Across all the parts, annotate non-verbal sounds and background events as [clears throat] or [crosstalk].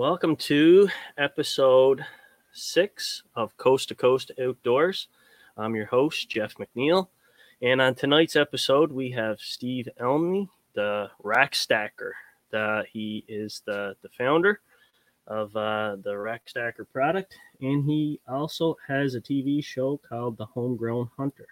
Welcome to episode six of Coast to Coast Outdoors. I'm your host, Jeff McNeil. And on tonight's episode, we have Steve Elmney, the Rack Stacker. The, he is the, the founder of uh, the Rack Stacker product, and he also has a TV show called The Homegrown Hunter.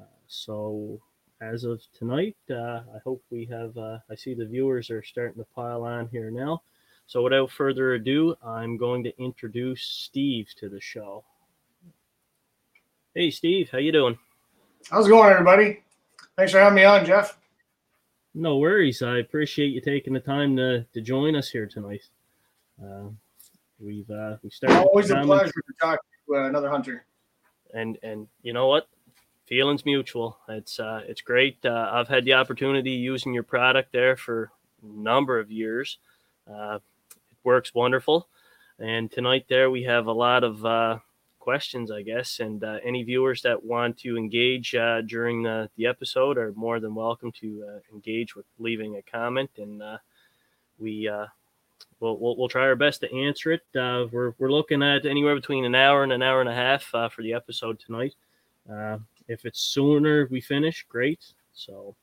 Uh, so, as of tonight, uh, I hope we have, uh, I see the viewers are starting to pile on here now. So without further ado, I'm going to introduce Steve to the show. Hey, Steve, how you doing? How's it going, everybody? Thanks for having me on, Jeff. No worries. I appreciate you taking the time to, to join us here tonight. Uh, we've uh, we started. Always a pleasure to talk to uh, another hunter. And and you know what? Feelings mutual. It's uh, it's great. Uh, I've had the opportunity using your product there for a number of years. Uh, works wonderful. And tonight there we have a lot of uh, questions, I guess, and uh, any viewers that want to engage uh, during the, the episode are more than welcome to uh, engage with leaving a comment, and uh, we uh, we'll, we'll, we'll try our best to answer it. we're we're looking at anywhere between an hour and an hour and a half for the episode tonight. if it's sooner we finish, great. So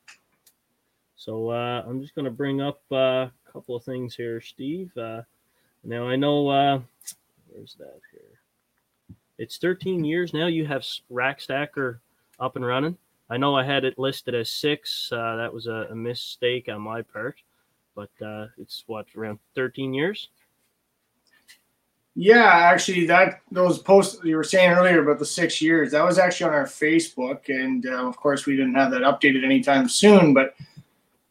so I'm just going to bring up a couple of things here, Steve. Now I know uh where's that here? It's 13 years now. You have Rack Stacker up and running. I know I had it listed as six. Uh, that was a, a, mistake on my part, but uh, it's what around 13 years. Yeah, actually, that those posts you were saying earlier about the six years that was actually on our Facebook, and uh, of course we didn't have that updated anytime soon. But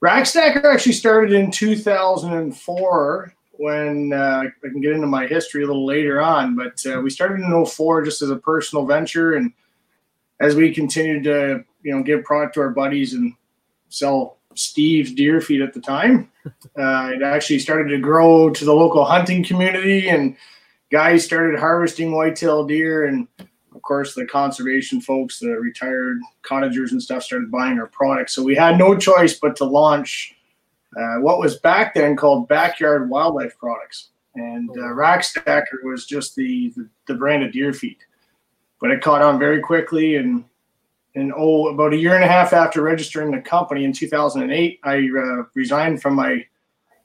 Rack Stacker actually started in 2004 when uh, I can get into my history a little later on. But uh, we started in 04 just as a personal venture, and as we continued to you know give product to our buddies and sell Steve's deer feed at the time, [laughs] uh, it actually started to grow to the local hunting community, and guys started harvesting whitetail deer, and course the conservation folks, the retired cottagers and stuff, started buying our products. So we had no choice but to launch uh, what was back then called Backyard Wildlife Products. And uh, Rack Stacker was just the, the, the brand of deer feed. But it caught on very quickly. And, and oh, about a year and a half after registering the company in 2008, I uh, resigned from my,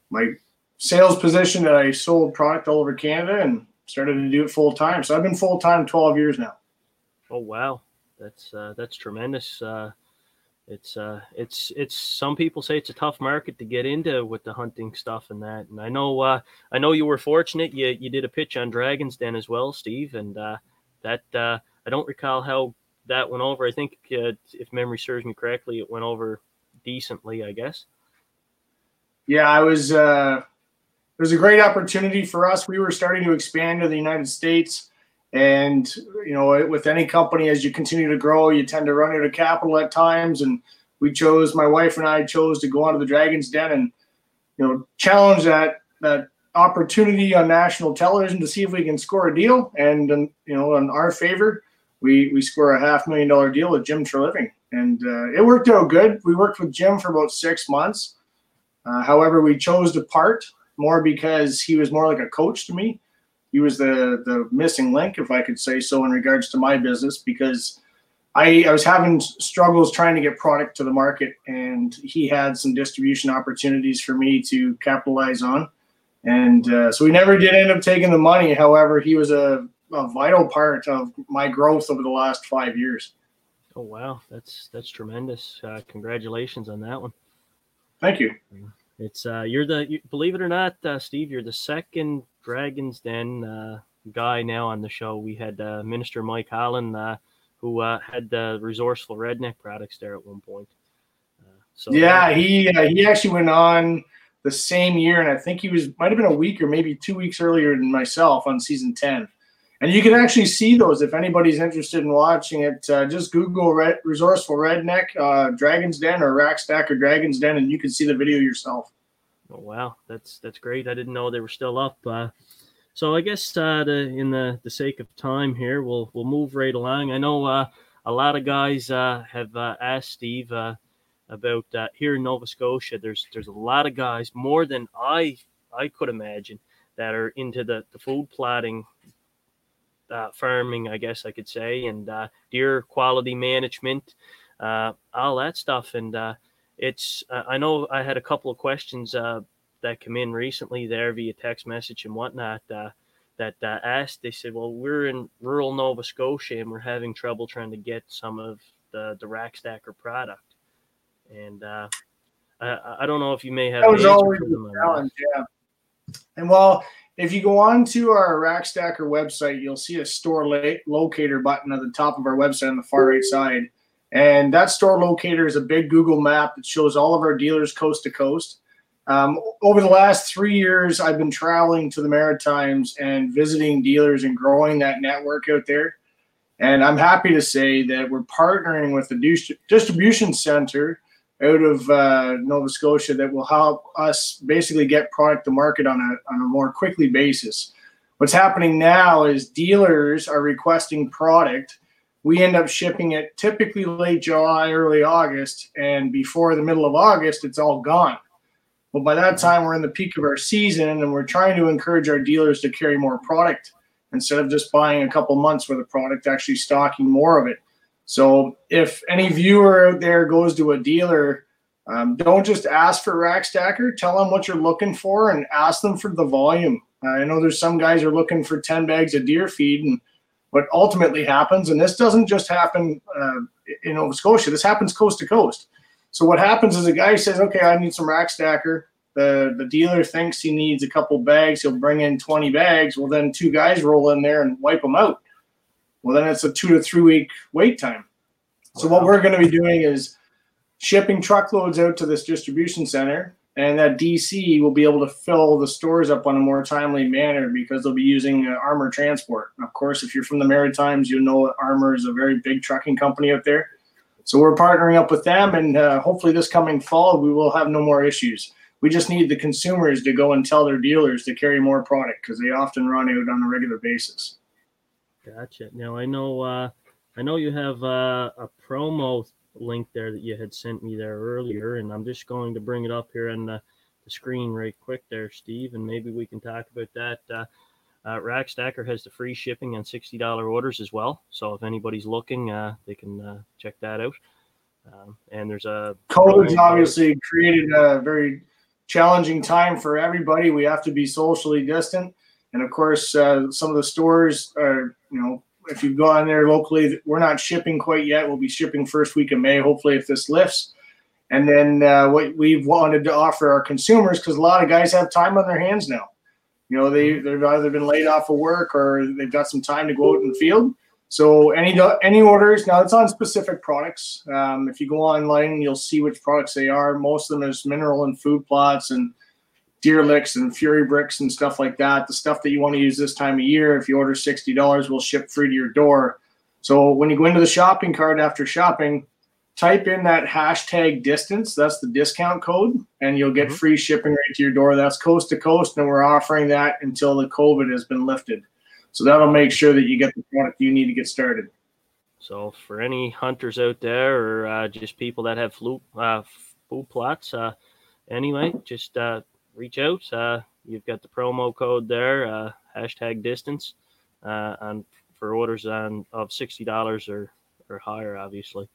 my sales position that I sold product all over Canada and started to do it full time. So I've been full time 12 years now. Oh, wow. That's, uh, that's tremendous. Uh, it's uh it's it's some people say it's a tough market to get into with the hunting stuff and that. And i know uh i know you were fortunate. You you did a pitch on dragon's den as well steve. And uh that uh i don't recall how that went over. I think uh, if memory serves me correctly it went over decently i guess. Yeah i was uh it was a great opportunity for us. We were starting to expand to the united states and you know, with any company, as you continue to grow, you tend to run out of capital at times. And we chose, my wife and I chose to go onto the Dragon's Den and you know challenge that that opportunity on national television to see if we can score a deal. And um, you know, in our favor, we we score a half million dollar deal with Jim Treliving, and uh, it worked out good. We worked with Jim for about six months. Uh, however, we chose to part more because he was more like a coach to me he was the the missing link, if I could say so, in regards to my business because I, I was having struggles trying to get product to the market, and he had some distribution opportunities for me to capitalize on. And uh, so we never did end up taking the money. However, he was a, a vital part of my growth over the last five years. Oh wow, that's that's tremendous! Uh, congratulations on that one. Thank you. It's uh, you're the you, believe it or not, uh, Steve, you're the second Dragons Den uh, guy now on the show. We had uh, Minister Mike Holland, uh, who uh, had the resourceful redneck products there at one point. Uh, so yeah, he uh, he actually went on the same year, and I think he was might have been a week or maybe two weeks earlier than myself on season ten. And you can actually see those if anybody's interested in watching it. just Google Red, Resourceful Redneck, Dragon's Den, or Rack Stacker Dragon's Den, and you can see the video yourself. Oh wow, that's that's great. I didn't know they were still up. Uh, so I guess uh, in the, the sake of time here, we'll we'll move right along. I know uh, a lot of guys uh, have uh, asked Steve uh, about here in Nova Scotia. There's there's a lot of guys more than I I could imagine that are into the, the food plotting uh, farming, I guess I could say, and uh, deer quality management, uh, all that stuff. And uh, it's, uh, I know I had a couple of questions uh, that come in recently there via text message and whatnot that asked, they said, well, we're in rural Nova Scotia and we're having trouble trying to get some of the, the rack stacker product. And I, I don't know if you may have. That was always a challenge, yeah. And well, if you go on to our Rackstacker website, you'll see a store la- locator button at the top of our website on the far right side. And that store locator is a big Google map that shows all of our dealers coast to coast. Um, over the last three years, I've been traveling to the Maritimes and visiting dealers and growing that network out there. And I'm happy to say that we're partnering with the distribution center out of uh, Nova Scotia that will help us basically get product to market on a, on a more quickly basis. What's happening now is dealers are requesting product. We end up shipping it typically late July, early August, and before the middle of August, it's all gone. But by that time, we're in the peak of our season, and we're trying to encourage our dealers to carry more product instead of just buying a couple months worth of product, actually stocking more of it. So if any viewer out there goes to a dealer, um, don't just ask for rack stacker. Tell them what you're looking for and ask them for the volume. I know there's some guys are looking for 10 bags of deer feed, and what ultimately happens, and this doesn't just happen uh, in Nova Scotia. This happens coast to coast. So what happens is a guy says, "Okay, I need some rack stacker." The the dealer thinks he needs a couple bags. He'll bring in 20 bags. Well, then two guys roll in there and wipe them out well, then it's a two to three week wait time. So wow. what we're going to be doing is shipping truckloads out to this distribution center, and that DC will be able to fill the stores up on a more timely manner because they'll be using uh, Armour Transport. Of course, if you're from the Maritimes, you know Armour is a very big trucking company out there. So we're partnering up with them, and uh, hopefully this coming fall we will have no more issues. We just need the consumers to go and tell their dealers to carry more product because they often run out on a regular basis. Gotcha. Now I know uh, I know you have uh, a promo link there that you had sent me there earlier, and I'm just going to bring it up here on the, the screen right quick there, Steve, and maybe we can talk about that. Uh, uh, Rack Stacker has the free shipping on sixty dollar orders as well. So if anybody's looking, uh, they can uh, check that out. Um, and there's a COVID's obviously created a very challenging time for everybody. We have to be socially distant. And of course, uh, some of the stores are, you know, if you go on there locally, we're not shipping quite yet. We'll be shipping first week of May, hopefully, if this lifts. And then uh, what we've wanted to offer our consumers, because a lot of guys have time on their hands now. You know, they, they've either been laid off of work or they've got some time to go out in the field. So any any orders now it's on specific products. Um, if you go online, you'll see which products they are. Most of them is mineral and food plots and deer licks and fury bricks and stuff like that. The stuff that you want to use this time of year, if you order sixty dollars, will ship free to your door. So when you go into the shopping cart after shopping, type in that hashtag distance. That's the discount code, and you'll get mm-hmm. free shipping right to your door. That's coast to coast, and we're offering that until the COVID has been lifted. So that'll make sure that you get the product you need to get started. So for any hunters out there, or uh, just people that have flu, uh, food plots, uh, anyway, just uh, reach out. Uh, you've got the promo code there, uh, hashtag distance, uh, on for orders on of sixty dollars or or higher, obviously.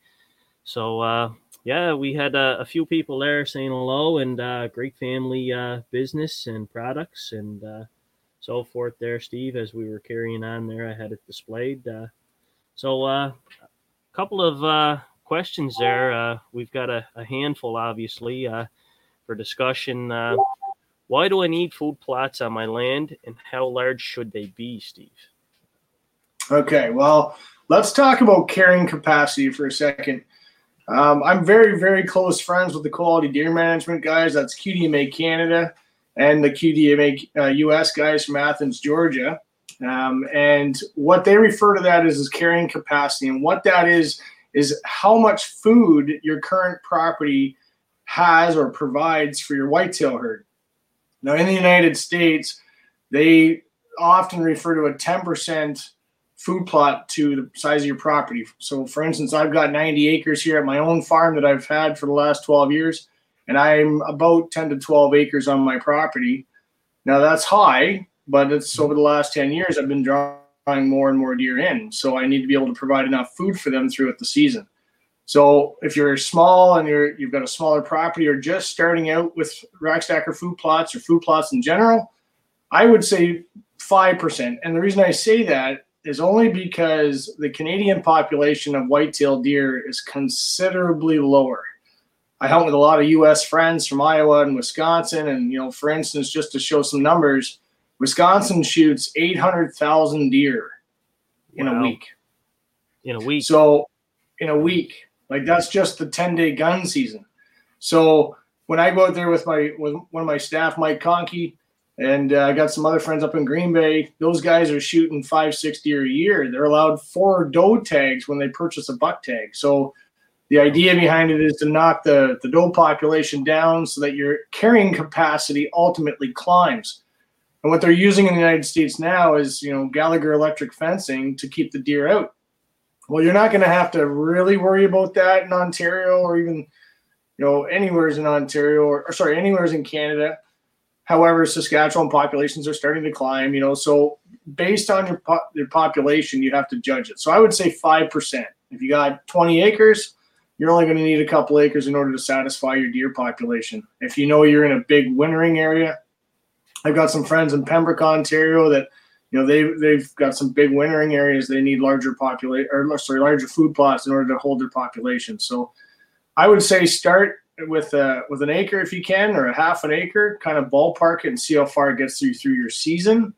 So uh, yeah, we had uh, a few people there saying hello and uh, great family uh, business and products and uh, so forth. There, Steve, as we were carrying on there, I had it displayed. Uh, so a uh, couple of uh, questions there. Uh, we've got a, a handful, obviously, uh, for discussion. Uh, why do I need food plots on my land and how large should they be, Steve? Okay, well, let's talk about carrying capacity for a second. Um, I'm very, very close friends with the quality deer management guys. That's QDMA Canada and the QDMA uh, US guys from Athens, Georgia. Um, and what they refer to that is carrying capacity. And what that is, is how much food your current property has or provides for your whitetail herd. Now, in the United States, they often refer to a 10% food plot to the size of your property. So, for instance, I've got 90 acres here at my own farm that I've had for the last 12 years, and I'm about 10 to 12 acres on my property. Now, that's high, but it's mm-hmm. over the last 10 years I've been drawing more and more deer in. So I need to be able to provide enough food for them throughout the season. So if you're small and you're you've got a smaller property or just starting out with rack stacker food plots or food plots in general, I would say five percent. And the reason I say that is only because the Canadian population of white-tailed deer is considerably lower. I hunt with a lot of U.S. friends from Iowa and Wisconsin, and you know, for instance, just to show some numbers, Wisconsin shoots 800,000 deer in wow. a week. In a week. So, in a week, like that's just the 10 day gun season. So when I go out there with my with one of my staff, Mike Conkey, and uh, I got some other friends up in Green Bay. Those guys are shooting five, six deer a year. They're allowed four doe tags when they purchase a buck tag. So the idea behind it is to knock the, the doe population down so that your carrying capacity ultimately climbs. And what they're using in the United States now is, you know, Gallagher electric fencing to keep the deer out. Well, you're not going to have to really worry about that in Ontario or even, you know, anywheres in Ontario or, or sorry, anywheres in Canada. However, Saskatchewan populations are starting to climb, you know, so based on your, po- your population, you have to judge it. So I would say 5%. If you got 20 acres, you're only going to need a couple acres in order to satisfy your deer population. If you know you're in a big wintering area, I've got some friends in Pembroke, Ontario that – you know they they've got some big wintering areas. They need larger population or sorry larger food plots in order to hold their population. So I would say start with a with an acre if you can or a half an acre, kind of ballpark it and see how far it gets you through your season,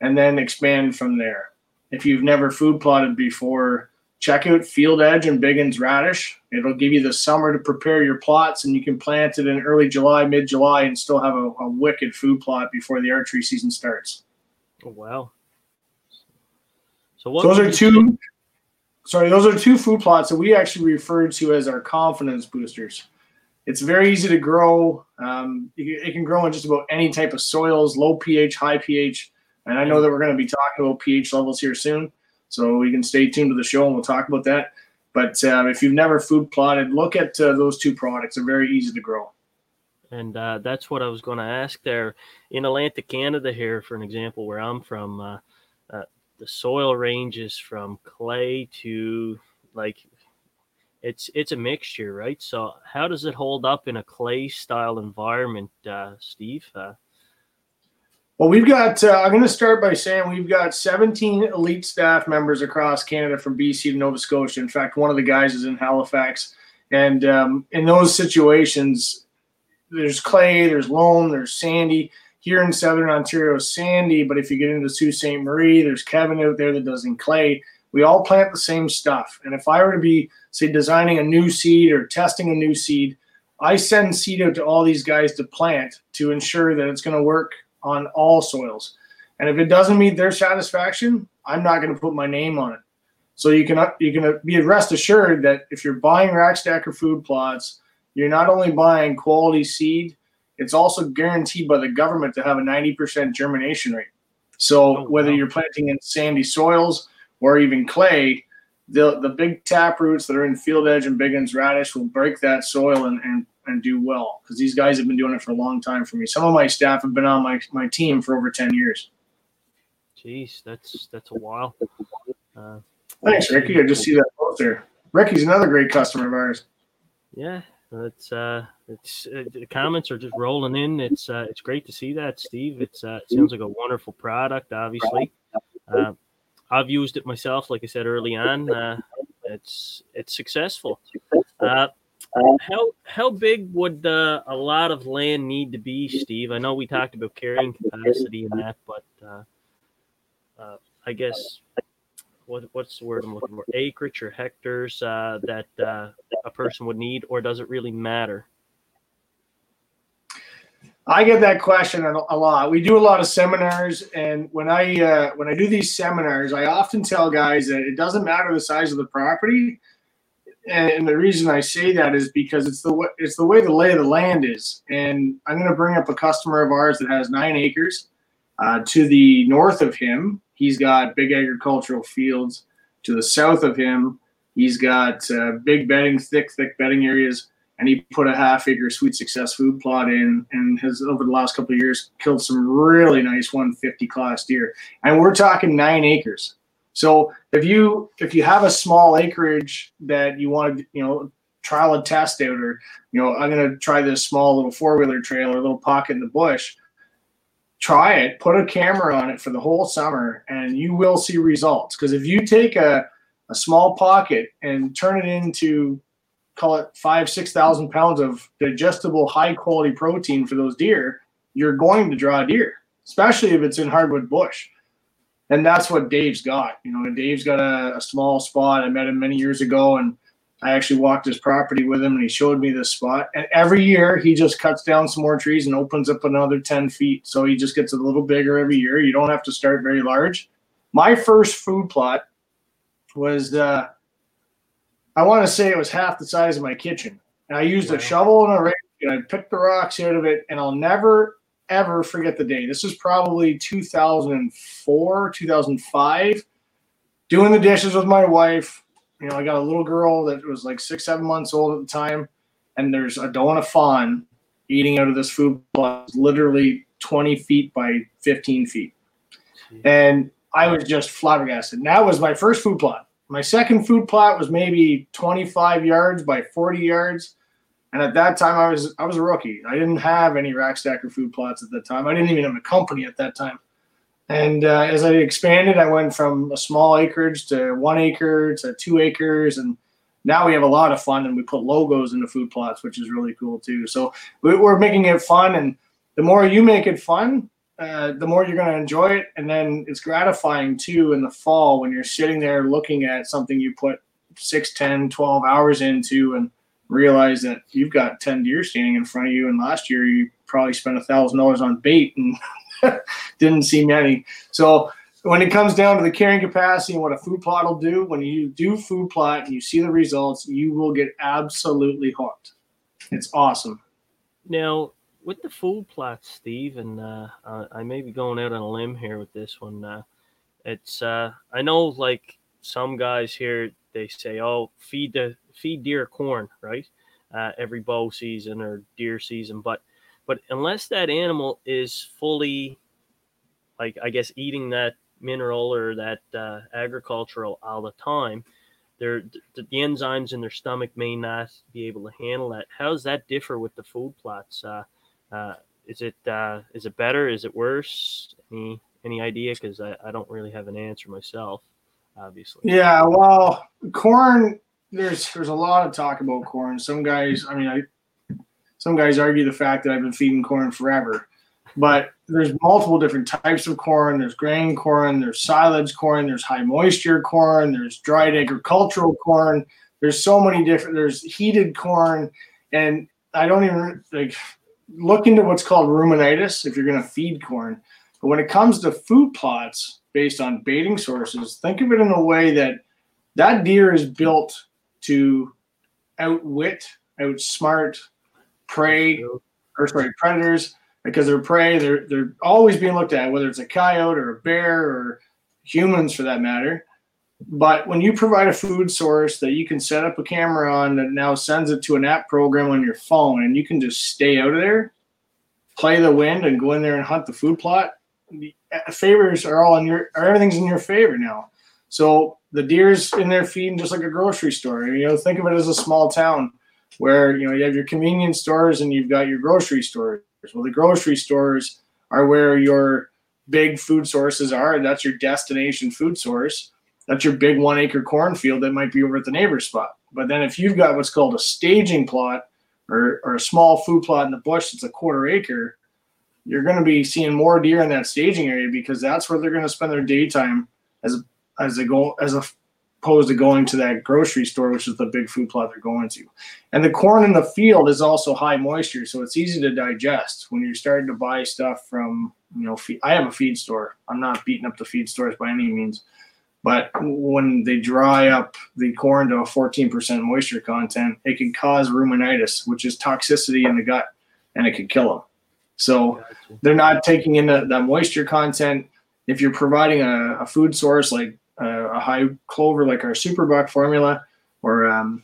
and then expand from there. If you've never food plotted before, check out Field Edge and Biggins Radish. It'll give you the summer to prepare your plots, and you can plant it in early July, mid July, and still have a, a wicked food plot before the archery season starts. Oh wow! So what those are two. Sorry, those are two food plots that we actually refer to as our confidence boosters. It's very easy to grow. Um, it can grow in just about any type of soils, low pH, high pH. And I know that we're going to be talking about pH levels here soon, so we can stay tuned to the show and we'll talk about that. But uh, if you've never food plotted, look at uh, those two products. They're very easy to grow. And uh, that's what I was going to ask there. In Atlantic Canada, here, for an example, where I'm from, uh, uh, the soil ranges from clay to like it's it's a mixture, right? So how does it hold up in a clay style environment, uh, Steve? Uh, well, we've got. Uh, I'm going to start by saying we've got 17 elite staff members across Canada from BC to Nova Scotia. In fact, one of the guys is in Halifax, and um, in those situations, there's clay, there's loam, there's sandy. Here in Southern Ontario, sandy, but if you get into Sault Ste. Marie, there's Kevin out there that does in clay. We all plant the same stuff. And if I were to be, say, designing a new seed or testing a new seed, I send seed out to all these guys to plant to ensure that it's going to work on all soils. And if it doesn't meet their satisfaction, I'm not going to put my name on it. So you can you can be rest assured that if you're buying rack stacker food plots, you're not only buying quality seed, it's also guaranteed by the government to have a 90% germination rate. So oh, whether wow. you're planting in sandy soils or even clay, the the big tap roots that are in field edge and Biggins radish will break that soil and, and, and do well because these guys have been doing it for a long time for me. Some of my staff have been on my, my team for over 10 years. Jeez, that's that's a while. Uh, Thanks, Ricky. I just see that post there. Ricky's another great customer of ours. Yeah, it's uh, it's uh, the comments are just rolling in. It's uh, it's great to see that, Steve. It's uh, it sounds like a wonderful product. Obviously, uh, I've used it myself. Like I said early on, uh, it's it's successful. Uh, how how big would uh, a lot of land need to be, Steve? I know we talked about carrying capacity and that, but uh, uh, I guess what what's the word I'm looking for? Acreage or hectares uh, that uh, a person would need, or does it really matter? I get that question a lot. We do a lot of seminars, and when I uh, when I do these seminars, I often tell guys that it doesn't matter the size of the property. And the reason I say that is because it's the way, it's the way the lay of the land is. And I'm going to bring up a customer of ours that has nine acres. Uh, to the north of him, he's got big agricultural fields. To the south of him, he's got uh, big bedding, thick, thick bedding areas. and he put a half acre sweet success food plot in and has over the last couple of years killed some really nice 150 class deer and we're talking nine acres so if you if you have a small acreage that you want to you know trial and test out or you know i'm going to try this small little four-wheeler trail or little pocket in the bush try it put a camera on it for the whole summer and you will see results because if you take a, a small pocket and turn it into call it five, six thousand pounds of digestible, high quality protein for those deer, you're going to draw deer, especially if it's in hardwood bush. And that's what Dave's got. You know, Dave's got a, a small spot. I met him many years ago, and I actually walked his property with him, and he showed me this spot. And every year, he just cuts down some more trees and opens up another ten feet. So he just gets a little bigger every year. You don't have to start very large. My first food plot was uh, I want to say it was half the size of my kitchen. And I used wow. a shovel and a rake and I picked the rocks out of it. And I'll never, ever forget the day. This was probably 2004, 2005. Doing the dishes with my wife. You know, I got a little girl that was like six, seven months old at the time. And there's a doe and a fawn eating out of this food plot, literally 20 feet by 15 feet. And I was just flabbergasted. And that was my first food plot. My second food plot was maybe 25 yards by 40 yards. And at that time, I was I was a rookie. I didn't have any rack stacker food plots at that time. I didn't even have a company at that time. And uh, as I expanded, I went from a small acreage to one acre to two acres, and now we have a lot of fun. And we put logos into food plots, which is really cool too. So we're making it fun, and the more you make it fun, uh, the more you're going to enjoy it. And then it's gratifying too in the fall when you're sitting there looking at something you put 6, 10, 12 hours into and realize that you've got 10 deer standing in front of you. And last year you probably spent a thousand dollars on bait and [laughs] [laughs] didn't see many. So when it comes down to the carrying capacity and what a food plot will do, when you do food plot and you see the results, you will get absolutely hooked. It's awesome. Now, with the food plots, Steve, and uh, I may be going out on a limb here with this one. Uh, it's uh, I know like some guys here they say, "Oh, feed the feed deer corn," right? Uh, every bow season or deer season, but but unless that animal is fully, like I guess, eating that mineral or that uh, agricultural all the time, their the, the, enzymes in their stomach may not be able to handle that. How does that differ with the food plots? Uh, uh, is it uh, is it better? Is it worse? Any any idea? Because I, I don't really have an answer myself, obviously. Yeah, well, corn. There's there's a lot of talk about corn. Some guys, I mean, I some guys argue the fact that I've been feeding corn forever, but there's multiple different types of corn. There's grain corn, there's silage corn, there's high moisture corn, there's dried agricultural corn. There's so many different. There's heated corn, and I don't even like look into what's called ruminitis if you're going to feed corn. But when it comes to food plots based on baiting sources, think of it in a way that that deer is built to outwit, outsmart prey, or sorry, predators because they're prey. They're they're always being looked at, whether it's a coyote or a bear or humans for that matter. But when you provide a food source that you can set up a camera on that now sends it to an app program on your phone and you can just stay out of there, play the wind and go in there and hunt the food plot, the uh, favors are all in your everything's in your favor now. So the deer's in there feeding just like a grocery store. You know, think of it as a small town where you know you have your convenience stores and you've got your grocery stores. Well, the grocery stores are where your big food sources are, and that's your destination food source that's your big one acre cornfield that might be over at the neighbor's spot. But then if you've got what's called a staging plot or, or a small food plot in the bush that's a quarter acre, you're going to be seeing more deer in that staging area because that's where they're going to spend their daytime as as they go as opposed to going to that grocery store, which is the big food plot they're going to. And the corn in the field is also high moisture, so it's easy to digest when you're starting to buy stuff from you know. Feed, I have a feed store. I'm not beating up the feed stores by any means but when they dry up the corn to a 14% moisture content, it can cause ruminitis, which is toxicity in the gut, and it can kill them. So they're not taking in that, that moisture content. If you're providing a, a food source like a, high clover, like our Superbuck formula, or um,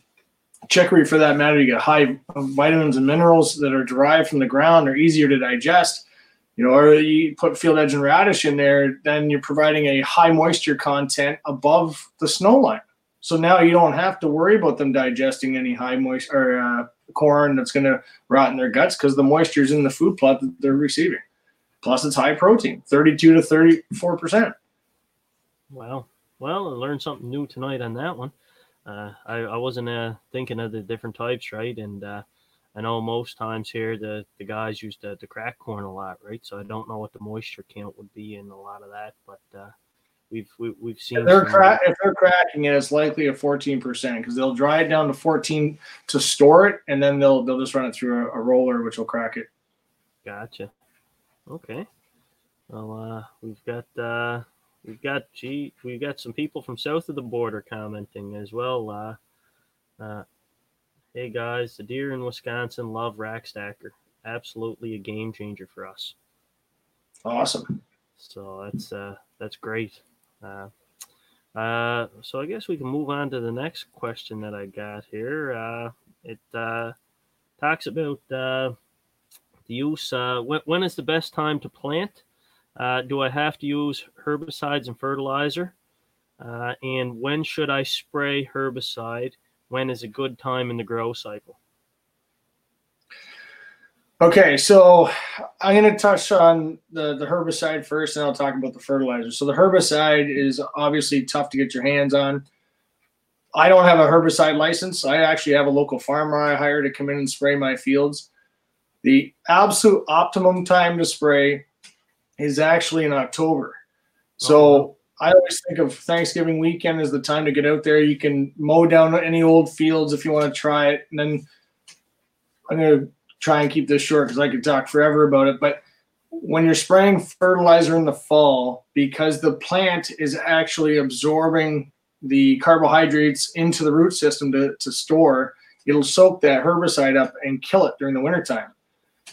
chicory for that matter, you get high vitamins and minerals that are derived from the ground, are easier to digest. You know, or you put field edge and radish in there, then you're providing a high moisture content above the snow line. So now you don't have to worry about them digesting any high moisture or uh, corn that's going to rot in their guts because the moisture is in the food plot that they're receiving. Plus, it's high protein, 32 to 34 percent. Wow. Well, I learned something new tonight on that one. Uh, I, I wasn't uh, thinking of the different types, right? And uh, I know most times here the, the guys use the, the crack corn a lot, right? So I don't know what the moisture count would be in a lot of that, but uh, we've we, have we have seen if they're, cra- if they're cracking it, it's likely a 14% because they'll dry it down to 14 to store it, and then they'll they'll just run it through a, a roller, which will crack it. Gotcha. Okay. Well, uh, we've got uh, we've got gee, we've got some people from south of the border commenting as well. Uh, uh, hey guys, the deer in Wisconsin love rack stacker. Absolutely a game changer for us. Awesome. So that's uh, that's great. Uh, uh, so I guess we can move on to the next question that I got here. Uh, it uh, talks about uh, the use. Uh, when, when is the best time to plant? Uh, do I have to use herbicides and fertilizer? Uh, and when should I spray herbicide? When is a good time in the grow cycle? Okay, so I'm going to touch on the, the herbicide first, and I'll talk about the fertilizer. So the herbicide is obviously tough to get your hands on. I don't have a herbicide license. I actually have a local farmer I hire to come in and spray my fields. The absolute optimum time to spray is actually in October. Oh, so oh, I always think of Thanksgiving weekend as the time to get out there. You can mow down any old fields if you want to try it. And then I'm going to try and keep this short because I could talk forever about it. But when you're spraying fertilizer in the fall, because the plant is actually absorbing the carbohydrates into the root system to, to store, it'll soak that herbicide up and kill it during the wintertime.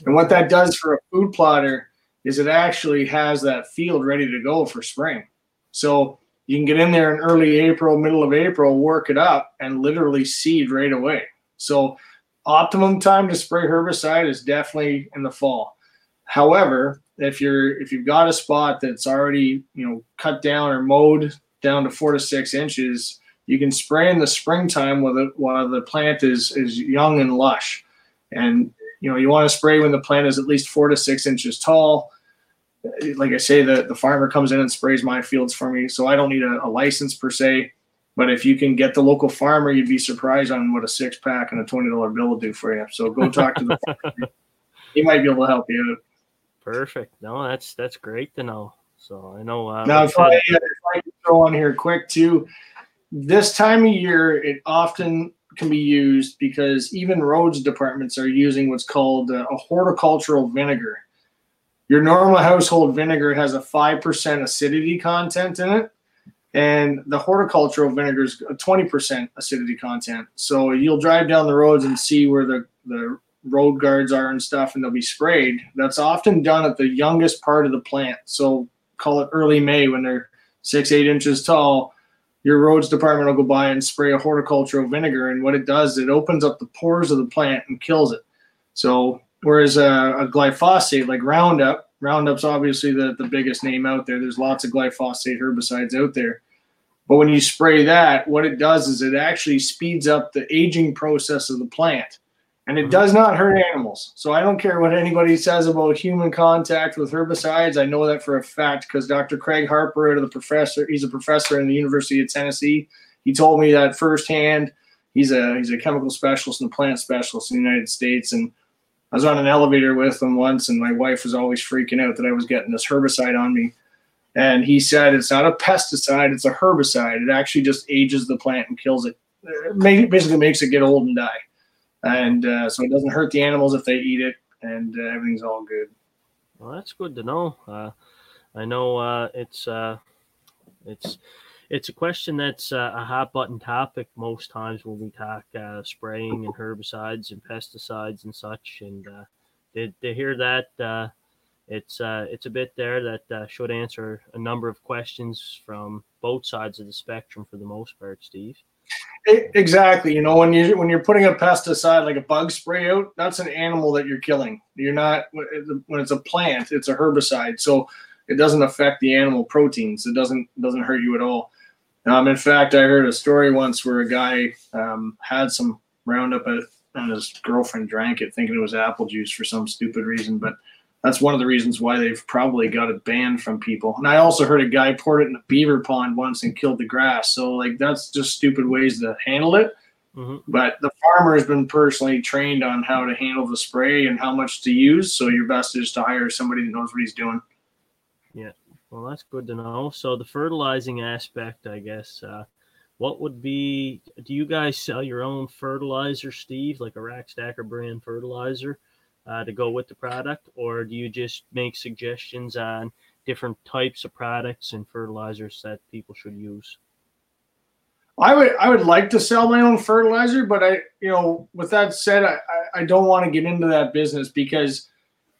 And what that does for a food plotter is it actually has that field ready to go for spring. So you can get in there in early April, middle of April, work it up, and literally seed right away. So optimum time to spray herbicide is definitely in the fall. However, if you're if you've got a spot that's already you know cut down or mowed down to four to six inches, you can spray in the springtime while the while the plant is is young and lush. And you know, you want to spray when the plant is at least four to six inches tall. Like I say, the, the farmer comes in and sprays my fields for me, so I don't need a, a license per se. But if you can get the local farmer, you'd be surprised on what a six pack and a twenty dollar bill will do for you. So go talk to the [laughs] farmer. He might be able to help you out. Perfect. No, that's that's great to know. So I know. Uh, now, if I, if I can throw on here quick too, this time of year, it often can be used because even roads departments are using what's called a horticultural vinegar. Your normal household vinegar has a 5% acidity content in it, and the horticultural vinegar is a 20% acidity content. So you'll drive down the roads and see where the, the road guards are and stuff, and they'll be sprayed. That's often done at the youngest part of the plant. So call it early May when they're six, eight inches tall your roads department will go by and spray a horticultural vinegar, and what it does, it opens up the pores of the plant and kills it. So whereas a, a glyphosate like Roundup, Roundup's obviously the, the biggest name out there. There's lots of glyphosate herbicides out there. But when you spray that, what it does is it actually speeds up the aging process of the plant and it mm-hmm. does not hurt animals. So I don't care what anybody says about human contact with herbicides. I know that for a fact because Dr. Craig Harper, the professor, he's a professor in the University of Tennessee. He told me that firsthand. He's a he's a chemical specialist and a plant specialist in the United States. And I was on an elevator with him once, and my wife was always freaking out that I was getting this herbicide on me. And he said it's not a pesticide; it's a herbicide. It actually just ages the plant and kills it. it basically makes it get old and die and uh, so it doesn't hurt the animals if they eat it, and uh, everything's all good. Well, that's good to know. Uh, I know uh, it's uh, it's it's a question that's uh, a hot button topic most times when we talk spraying and herbicides and pesticides and such. And to, to hear that it's uh, it's a bit there that uh, should answer a number of questions from both sides of the spectrum for the most part, Steve. Exactly. You know, when you when you're putting a pesticide like a bug spray out, that's an animal that you're killing. You're not when it's a plant, it's a herbicide, so it doesn't affect the animal proteins. It doesn't doesn't hurt you at all. Um, in fact, I heard a story once where a guy um, had some Roundup and his girlfriend drank it, thinking it was apple juice for some stupid reason, but that's one of the reasons why they've probably got it banned from people. And I also heard a guy poured it in a beaver pond once and killed the grass. So like that's just stupid ways to handle it. Mm-hmm. But the farmer has been personally trained on how to handle the spray and how much to use. So your best is to hire somebody that knows what he's doing. Well, that's good to know. So the fertilizing aspect, I guess. Uh, what would be? Do you guys sell your own fertilizer, Steve, like a Rack Stacker brand fertilizer? uh, to go with the product, or do you just make suggestions on different types of products and fertilizers that people should use? I would I would like to sell my own fertilizer, but I you know with that said, I, I don't want to get into that business because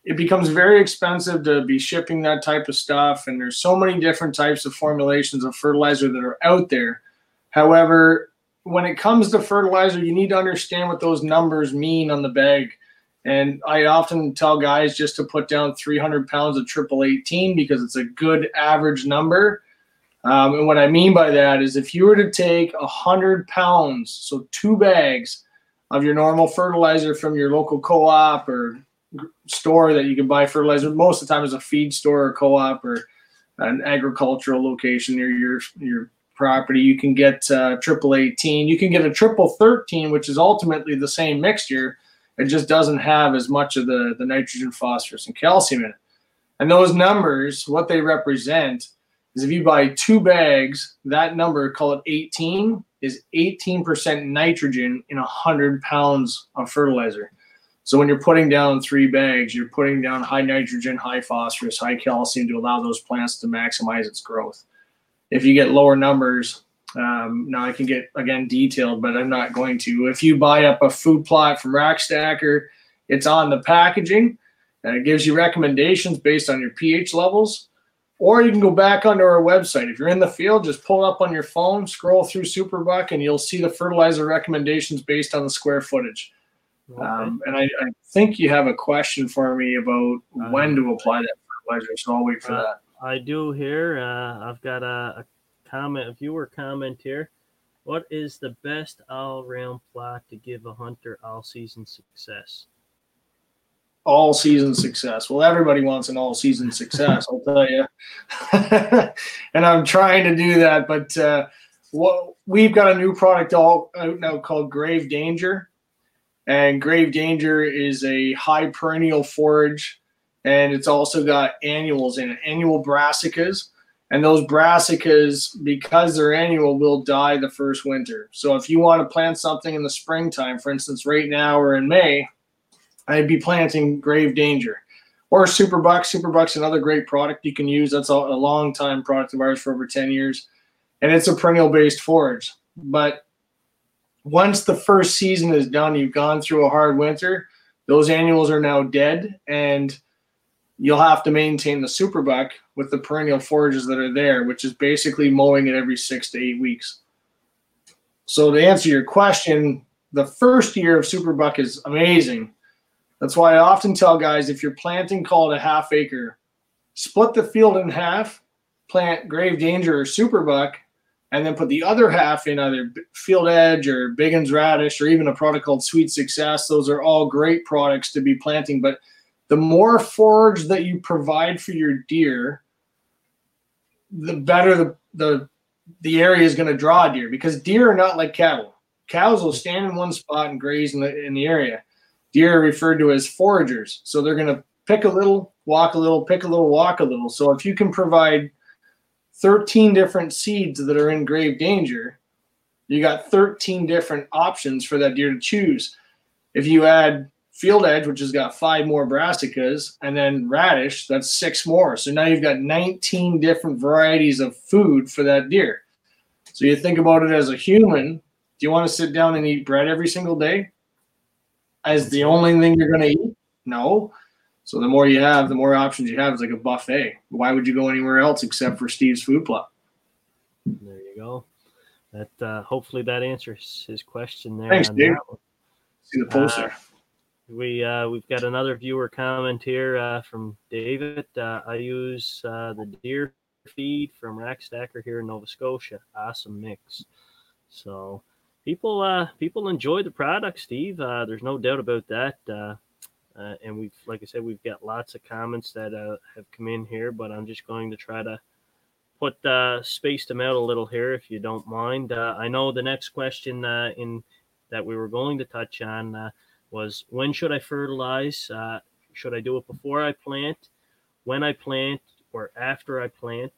it becomes very expensive to be shipping that type of stuff, and there's so many different types of formulations of fertilizer that are out there. However, when it comes to fertilizer, you need to understand what those numbers mean on the bag. And I often tell guys just to put down 300 pounds of triple 18 because it's a good average number. Um, and what I mean by that is if you were to take 100 pounds, so two bags of your normal fertilizer from your local co op or store that you can buy fertilizer, most of the time is a feed store or co op or an agricultural location near your, your property. You can get uh, triple 18. You can get a triple 13, which is ultimately the same mixture it just doesn't have as much of the, the nitrogen, phosphorus, and calcium in it. And those numbers, what they represent is if you buy two bags, that number, call it 18, is 18% nitrogen in 100 pounds of fertilizer. So when you're putting down three bags, you're putting down high nitrogen, high phosphorus, high calcium to allow those plants to maximize its growth. If you get lower numbers, um, now I can get again detailed, but I'm not going to. If you buy up a food plot from Rack Stacker, it's on the packaging and it gives you recommendations based on your pH levels. Or you can go back onto our website. If you're in the field, just pull up on your phone, scroll through Superbuck, and you'll see the fertilizer recommendations based on the square footage. Okay. Um, and I, I, think you have a question for me about uh, when to apply that fertilizer, so I'll wait for uh, that. I do here. Uh, I've got a, a comment, a viewer comment here. What is the best all round plot to give a hunter all season success? All season success. Well, everybody wants an all season success, I'll tell you. [laughs] and I'm trying to do that, but uh, well, we've got a new product all out now called Grave Danger. And Grave Danger is a high perennial forage, and it's also got annuals it, annual brassicas and those brassicas, because they're annual, will die the first winter. So if you want to plant something in the springtime, for instance, right now or in May, I'd be planting Grave Danger or Superbuck. Superbuck's another great product you can use. That's a, a long time product of ours for over 10 years. And it's a perennial based forage. But once the first season is done, you've gone through a hard winter, those annuals are now dead. And you'll have to maintain the superbuck with the perennial forages that are there, which is basically mowing it every six to eight weeks. So to answer your question, the first year of superbuck is amazing. That's why I often tell guys if you're planting, call it a half acre, split the field in half, plant grave danger or superbuck, and then put the other half in either field edge or Biggins radish or even a product called Sweet Success. Those are all great products to be planting, but the more forage that you provide for your deer, the better the the, the area is going to draw deer because deer are not like cattle. Cows will stand in one spot and graze in the in the area. Deer are referred to as foragers, so they're going to pick a little, walk a little, pick a little, walk a little. So if you can provide 13 different seeds that are in grave danger, you got 13 different options for that deer to choose. If you add Field Edge, which has got five more brassicas, and then radish, that's six more. So now you've got 19 different varieties of food for that deer. So you think about it as a human, do you want to sit down and eat bread every single day as the only thing you're going to eat? No. So the more you have, the more options you have. It's like a buffet. Why would you go anywhere else except for Steve's Food Plot? There you go. That uh, hopefully that answers his question there. Thanks, Dave. See the post Uh. We uh, we've got another viewer comment here uh, from David. Uh, I use uh, the deer feed from Rack Stacker here in Nova Scotia. Awesome mix. So people uh, people enjoy the product, Steve. Uh, there's no doubt about that. Uh, and we've like I said, we've got lots of comments that uh, have come in here, but I'm just going to try to put uh, space them out a little here, if you don't mind. Uh, I know the next question uh, in that we were going to touch on uh, was when should I fertilize? Should I do it before I plant, when I plant, or after I plant?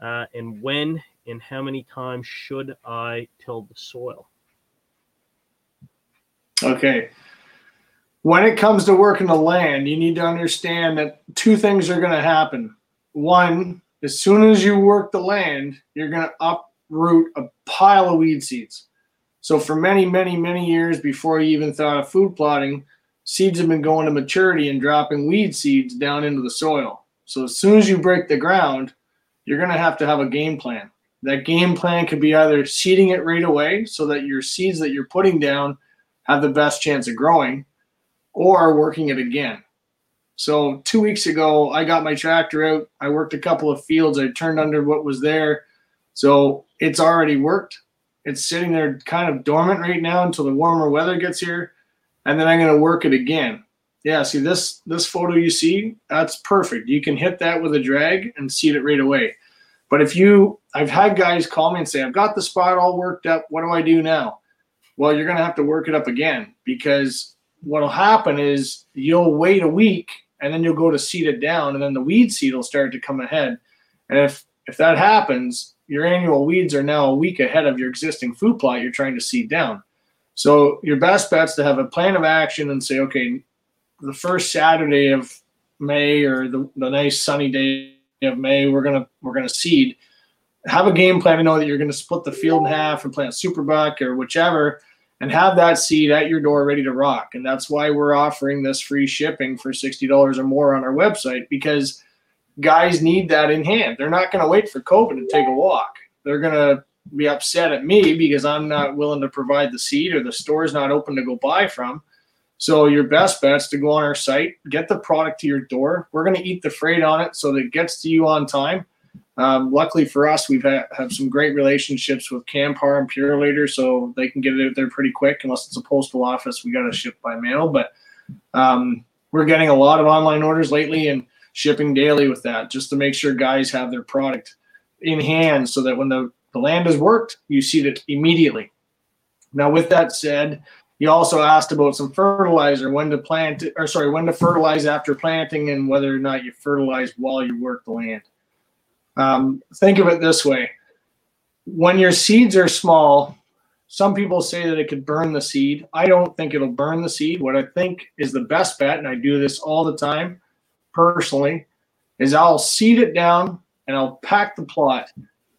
And when and how many times should I till the soil? Okay. When it comes to working the land, you need to understand that two things are going to happen. One, as soon as you work the land, you're going to uproot a pile of weed seeds. So, for many, many, many years before you even thought of food plotting, seeds have been going to maturity and dropping weed seeds down into the soil. So, as soon as you break the ground, you're going to have to have a game plan. That game plan could be either seeding it right away so that your seeds that you're putting down have the best chance of growing or working it again. So two weeks ago, I got my tractor out. I worked a couple of fields. I turned under what was there. So it's already worked. It's sitting there kind of dormant right now until the warmer weather gets here. And then I'm going to work it again. Yeah, see this this photo you see, that's perfect. You can hit that with a drag and seed it right away. But if you I've had guys call me and say, I've got the spot all worked up. What do I do now? Well, you're going to have to work it up again because what'll happen is you'll wait a week and then you'll go to seed it down and then the weed seed will start to come ahead. And if if that happens, your annual weeds are now a week ahead of your existing food plot you're trying to seed down. So your best bet's to have a plan of action and say, okay, the first Saturday of May or the, the nice sunny day of May, we're gonna we're gonna seed. Have a game plan to know that you're gonna split the field in half and plant super buck or whichever and have that seed at your door ready to rock. And that's why we're offering this free shipping for $60 or more on our website because guys need that in hand. They're not going to wait for COVID to take a walk. They're going to be upset at me because I'm not willing to provide the seed or the store's not open to go buy from. So your best bet's to go on our site, get the product to your door. We're going to eat the freight on it so that it gets to you on time. Um, luckily for us, we've had have some great relationships with Canpar and Purolator, so they can get it out there pretty quick. Unless it's a postal office, we got to ship by mail. But um, we're getting a lot of online orders lately and shipping daily with that, just to make sure guys have their product in hand, so that when the, the land is worked, you see it immediately. Now, with that said, you also asked about some fertilizer, when to plant, or sorry, when to fertilize after planting, and whether or not you fertilize while you work the land. Um, think of it this way when your seeds are small, some people say that it could burn the seed. I don't think it'll burn the seed. What I think is the best bet, and I do this all the time personally, is I'll seed it down and I'll pack the plot,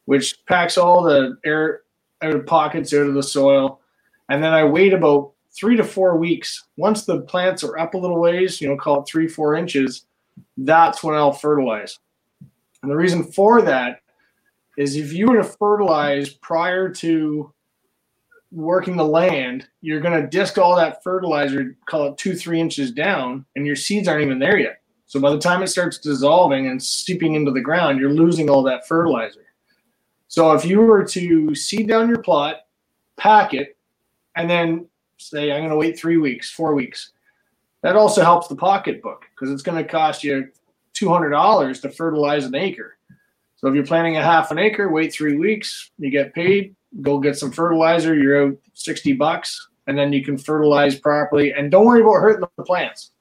which packs all the air out of pockets out of the soil. And then I wait about three to four weeks. Once the plants are up a little ways, you know, call it three, four inches, that's when I'll fertilize. And the reason for that is if you were to fertilize prior to working the land, you're going to disc all that fertilizer, call it two, three inches down, and your seeds aren't even there yet. So by the time it starts dissolving and seeping into the ground, you're losing all that fertilizer. So if you were to seed down your plot, pack it, and then say, I'm going to wait three weeks, four weeks, that also helps the pocketbook because it's going to cost you $200 to fertilize an acre. So if you're planting a half an acre, wait three weeks, you get paid, go get some fertilizer, you're out 60 bucks, and then you can fertilize properly. And don't worry about hurting the plants.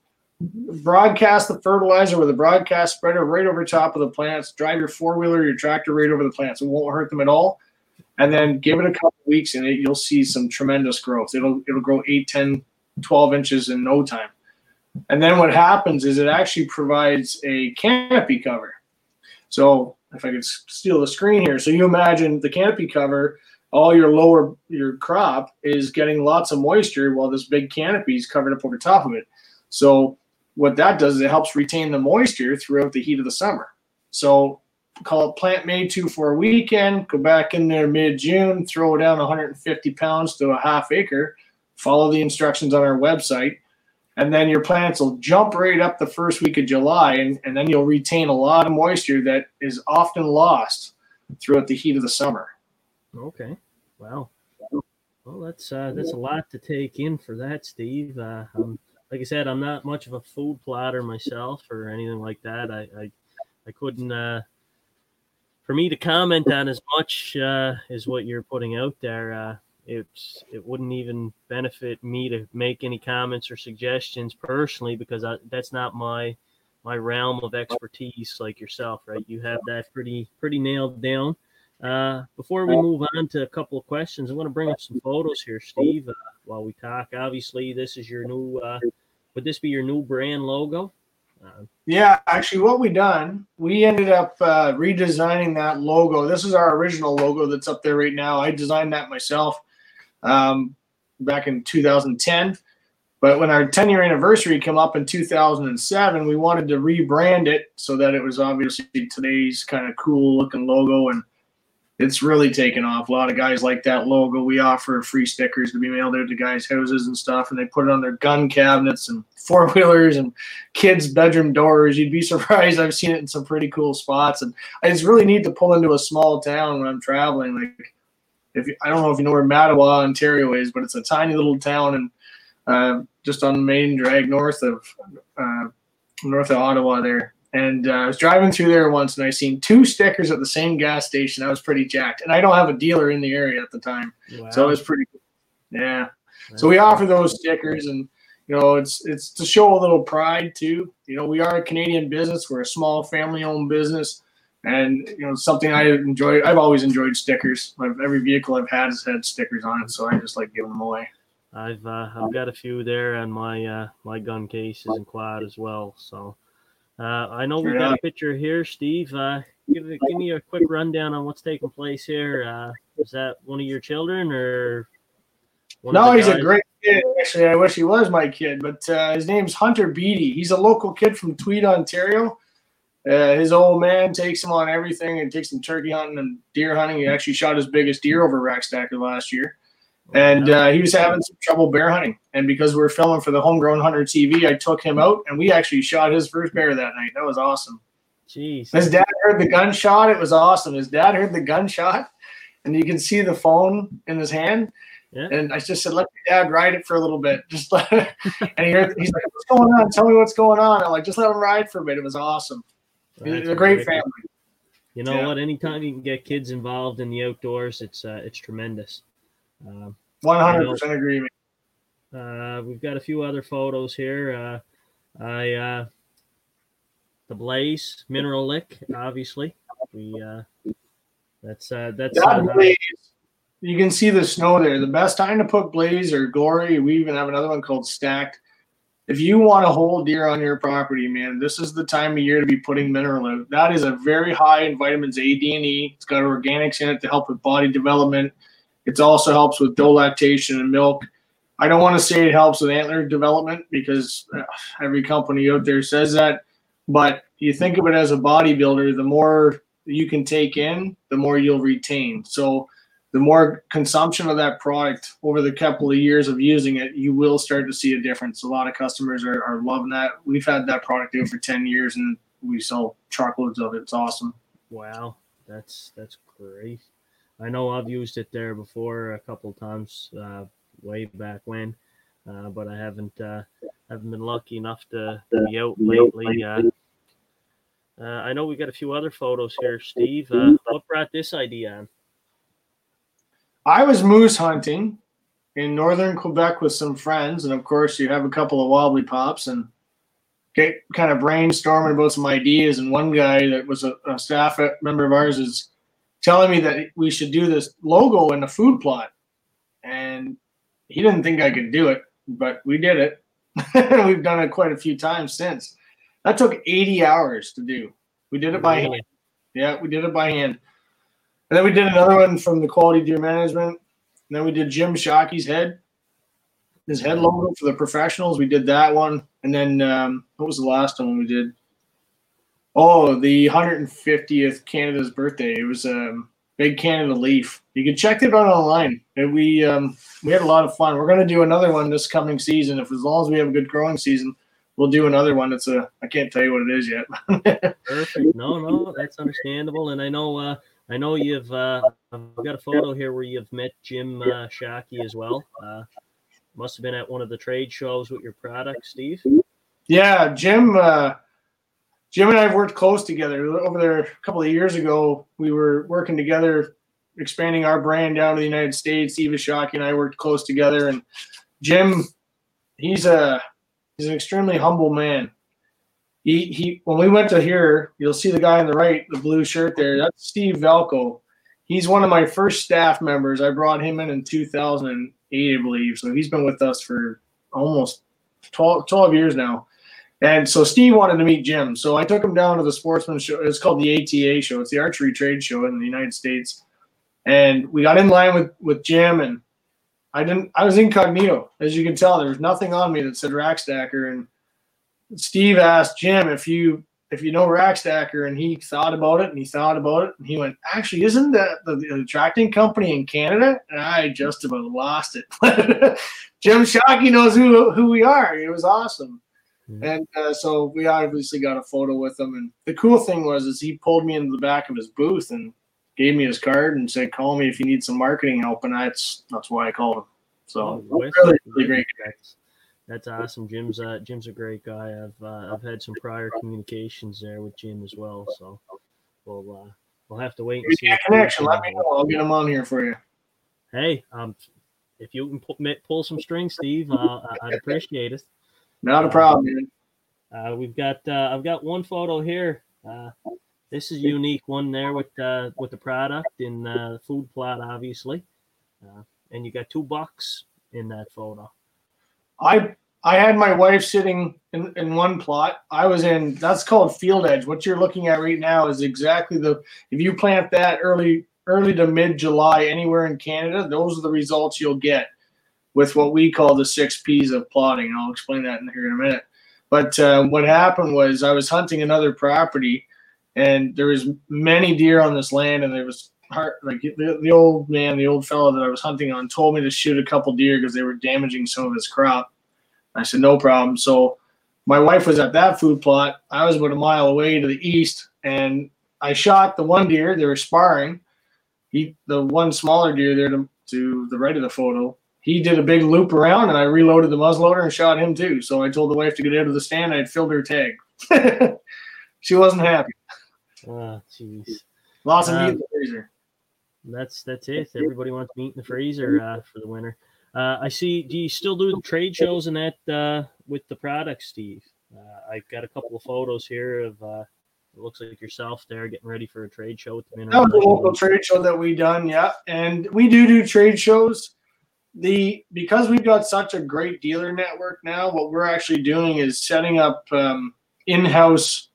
Broadcast the fertilizer with a broadcast spreader right over top of the plants. Drive your four wheeler, your tractor right over the plants. It won't hurt them at all. And then give it a couple weeks and it, you'll see some tremendous growth. It'll it'll grow 8, 10, 12 inches in no time. And then what happens is it actually provides a canopy cover. So if I could steal the screen here, so you imagine the canopy cover, all your lower your crop is getting lots of moisture while this big canopy is covered up over top of it. So what that does is it helps retain the moisture throughout the heat of the summer. So call it plant May two for a weekend, go back in there mid June, throw down 150 pounds to a half acre, follow the instructions on our website, and then your plants will jump right up the first week of July, and, and then you'll retain a lot of moisture that is often lost throughout the heat of the summer. Okay. Wow. Well, that's uh, that's a lot to take in for that, Steve. Uh, like I said, I'm not much of a food plotter myself or anything like that. I I, I couldn't. Uh, for me to comment on as much uh, as what you're putting out there, uh, it's it wouldn't even benefit me to make any comments or suggestions personally because I, that's not my my realm of expertise like yourself, right? You have that pretty pretty nailed down. Uh, before we move on to a couple of questions, I want to bring up some photos here, Steve, uh, while we talk. Obviously, this is your new. Uh, would this be your new brand logo? Uh, yeah, actually, what we done, we ended up uh, redesigning that logo. This is our original logo that's up there right now. I designed that myself um, back in 2010. But when our 10 year anniversary came up in 2007, we wanted to rebrand it so that it was obviously today's kind of cool looking logo. And it's really taken off. A lot of guys like that logo. We offer free stickers to be mailed out to guys' houses and stuff, and they put it on their gun cabinets and [laughs] four wheelers and kids' bedroom doors. You'd be [laughs] surprised. I've seen it in some pretty cool spots, and it's really neat to pull into a small town when I'm traveling. Like, if you, I don't know if you know where Mattawa, Ontario is, but it's a tiny little town and uh, just on the main drag north of uh, north of Ottawa there and uh, I was driving through there once and I seen two stickers at the same gas station. I was pretty jacked. And I don't have a dealer in the area at the time. Wow. So it was pretty Yeah. That's so we offer those stickers and you know, it's it's to show a little pride too. You know, we are a Canadian business. We're a small family owned business. And you know, something I enjoy I've always enjoyed stickers. Every vehicle I've had has had stickers on it, so I just like giving them away. I've uh, I've got a few there on my uh, my gun cases and quad as well. So uh, I know we've got a picture here, Steve. Uh, give, give me a quick rundown on what's taking place here. Uh, is that one of your children or? no, he's a great kid. Actually, I wish he was my kid, but uh, his name's Hunter Beatty. He's a local kid from Tweed, Ontario. Uh, his old man takes him on everything and takes him turkey hunting and deer hunting. He actually shot his biggest deer over rack stacker last year and uh, he was having some trouble bear hunting. And because we are filming for the Homegrown Hunter TV, I took him out, and we actually shot his first bear that night. That was awesome. Jeez. His dad heard the gunshot. It was awesome. His dad heard the gunshot, and you can see the phone in his hand. Yeah. And I just said, let your dad ride it for a little bit. [laughs] Just let and he heard, he's like, what's going on? Tell me what's going on. I'm like, just let him ride for a bit. It was awesome. It's a great family. You know yeah. what? Anytime you can get kids involved in the outdoors, it's uh, it's tremendous. Um, one hundred percent agree. Uh, we've got a few other photos here. Uh, I uh, the Blaze Mineral Lick, obviously. We uh, that's uh, that's uh, you can see the snow there. The best time to put Blaze or Glory. We even have another one called Stacked. If you want to hold deer on your property, man, this is the time of year to be putting mineral. That is a very high in vitamins A, D, and E. It's got organics in it to help with body development it also helps with doe lactation and milk. I don't want to say it helps with antler development because uh, every company out there says that, but you think of it as a bodybuilder, the more you can take in, the more you'll retain. So the more consumption of that product over the couple of years of using it, you will start to see a difference. A lot of customers are, are loving that. We've had that product out for 10 years and we sell truckloads of it. It's awesome. Wow. That's that's great. I know I've used it there before a couple times, uh, way back when, uh, but I haven't uh, haven't been lucky enough to, to be out lately. Uh, uh, I know we got a few other photos here, Steve. Uh, what brought this idea on? I was moose hunting in northern Quebec with some friends, and of course, you have a couple of wobbly pops and get kind of brainstorming about some ideas. And one guy that was a, a staff member of ours is telling me that we should do this logo in the food plot. And he didn't think I could do it, but we did it. [laughs] We've done it quite a few times since. That took 80 hours to do. We did it by really? hand. Yeah, we did it by hand. And then we did another one from the quality deer management. And then we did Jim Shockey's head. his head logo for the professionals. We did that one, and then um, what was the last one we did? Oh, the 150th Canada's birthday. It was a um, big Canada leaf. You can check it out online. And we um, we had a lot of fun. We're going to do another one this coming season. If as long as we have a good growing season, we'll do another one. It's a I can't tell you what it is yet. [laughs] Perfect. No, no, that's understandable. And I know uh, I know you've uh, got a photo here where you've met Jim uh, Shockey as well. Uh, must have been at one of the trade shows with your product, Steve. Yeah, Jim. Uh, Jim and I have worked close together over there. A couple of years ago, we were working together, expanding our brand down to the United States. Eva Shockey and I worked close together, and Jim, he's a he's an extremely humble man. He he. When we went to here, you'll see the guy on the right, the blue shirt there. That's Steve Velko. He's one of my first staff members. I brought him in in 2008, I believe. So he's been with us for almost 12, 12 years now and so Steve wanted to meet Jim. So I took him down to the sportsman show. It's called the ATA show. It's the archery trade show in the United States. And we got in line with, with Jim and I didn't I was incognito. As you can tell, there was nothing on me that said Rackstacker. And Steve asked Jim if you if you know Rackstacker and he thought about it and he thought about it and he went, actually, isn't that the, the attracting company in Canada? And I just about lost it. [laughs] Jim Shockey knows who who we are. It was awesome. Mm-hmm. And uh, so we obviously got a photo with him. And the cool thing was, is he pulled me into the back of his booth and gave me his card and said, "Call me if you need some marketing help." And that's that's why I called him. So oh, really, really great. That's, that's awesome. Jim's uh, Jim's a great guy. I've uh, I've had some prior communications there with Jim as well. So we'll uh, we'll have to wait and see. Connection. Let me know. I'll get him on here for you. Hey, um, if you can pull, pull some strings, Steve, uh, I'd appreciate it. Not a problem, man. Uh, we've got uh, I've got one photo here. Uh, this is a unique one there with uh, with the product in uh, food plot, obviously, uh, and you got two bucks in that photo. I I had my wife sitting in, in one plot. I was in that's called field edge. What you're looking at right now is exactly the if you plant that early early to mid July anywhere in Canada, those are the results you'll get with what we call the six P's of plotting. And I'll explain that in here in a minute. But uh, what happened was I was hunting another property, and there was many deer on this land, and there was hard, like the, the old man, the old fellow that I was hunting on, told me to shoot a couple deer because they were damaging some of his crop. I said no problem. So my wife was at that food plot. I was about a mile away to the east, and I shot the one deer. They were sparring. He, the one smaller deer there to, to the right of the photo, he did a big loop around and I reloaded the muzzleloader and shot him too. So I told the wife to get out of the stand. I had filled her tag. [laughs] she wasn't happy. Oh, jeez. Lots of ah. meat in the freezer. That's that's it. Everybody wants meat in the freezer uh, for the winter. Uh, I see. Do you still do the trade shows and that uh, with the products, Steve? Uh, I've got a couple of photos here of uh, it looks like yourself there getting ready for a trade show with the Mineral. That was a local trade show that we done, yeah. And we do do trade shows the because we've got such a great dealer network now, what we're actually doing is setting up um, in-house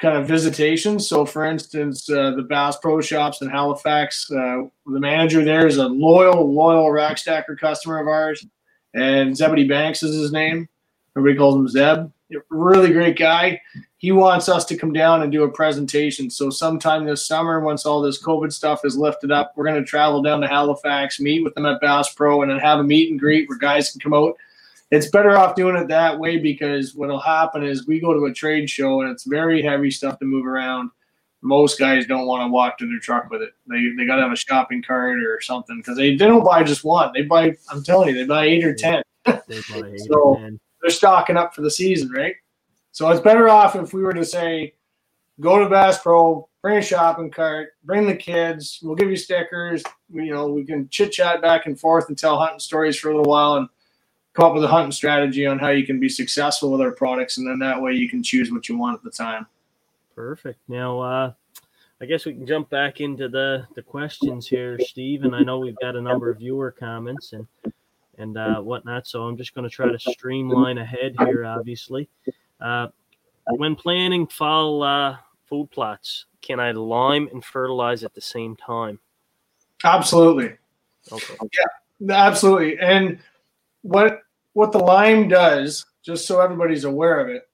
kind of visitations. So, for instance, uh, the Bass Pro Shops in Halifax, uh, the manager there is a loyal, loyal Rackstacker customer of ours, and Zebedee Banks is his name. Everybody calls him Zeb. Really great guy he wants us to come down and do a presentation. So sometime this summer, once all this COVID stuff is lifted up, we're going to travel down to Halifax, meet with them at Bass Pro, and then have a meet and greet where guys can come out. It's better off doing it that way because what'll happen is we go to a trade show and it's very heavy stuff to move around. Most guys don't want to walk to their truck with it. They they got to have a shopping cart or something because they, they don't buy just one. They buy. I'm telling you, they buy eight or ten. [laughs] so they're stocking up for the season, right? So it's better off if we were to say, go to Bass Pro, bring a shopping cart, bring the kids. We'll give you stickers. We, you know, we can chit chat back and forth and tell hunting stories for a little while and come up with a hunting strategy on how you can be successful with our products, and then that way you can choose what you want at the time. Perfect. Now, uh, I guess we can jump back into the the questions here, Steve. And I know we've got a number of viewer comments and and uh, whatnot. So I'm just going to try to streamline ahead here, obviously. Uh, when planning fall uh, food plots, can I lime and fertilize at the same time? Absolutely. Okay. Yeah, absolutely. And what what the lime does, just so everybody's aware of it,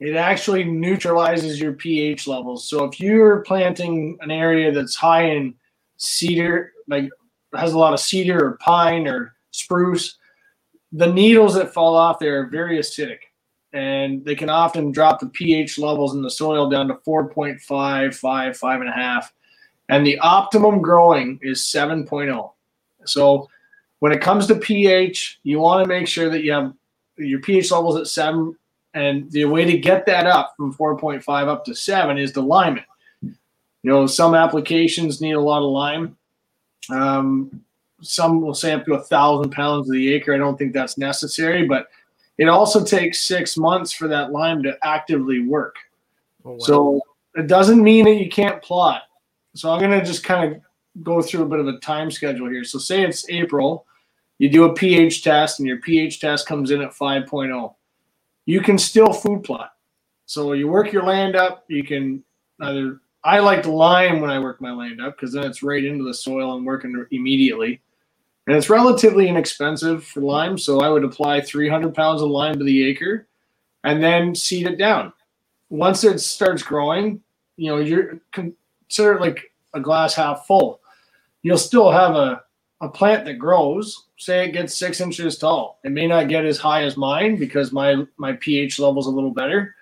it actually neutralizes your pH levels. So if you're planting an area that's high in cedar, like has a lot of cedar or pine or spruce, the needles that fall off there are very acidic and they can often drop the pH levels in the soil down to 4.5, 5, 5.5. And the optimum growing is 7.0. So when it comes to pH, you want to make sure that you have your pH levels at 7 and the way to get that up from 4.5 up to 7 is to lime it. You know, some applications need a lot of lime. Um, some will say up to a thousand pounds of the acre. I don't think that's necessary, but it also takes six months for that lime to actively work. Oh, wow. So it doesn't mean that you can't plot. So I'm going to just kind of go through a bit of a time schedule here. So say it's April, you do a pH test, and your pH test comes in at 5.0 you can still food plot. So you work your land up. You can either I like lime when I work my land up because then it's right into the soil and working immediately. And it's relatively inexpensive for lime, so I would apply 300 pounds of lime to the acre, and then seed it down. Once it starts growing, you know you're consider it like a glass half full. You'll still have a a plant that grows, say it gets six inches tall. It may not get as high as mine because my my pH level is a little better,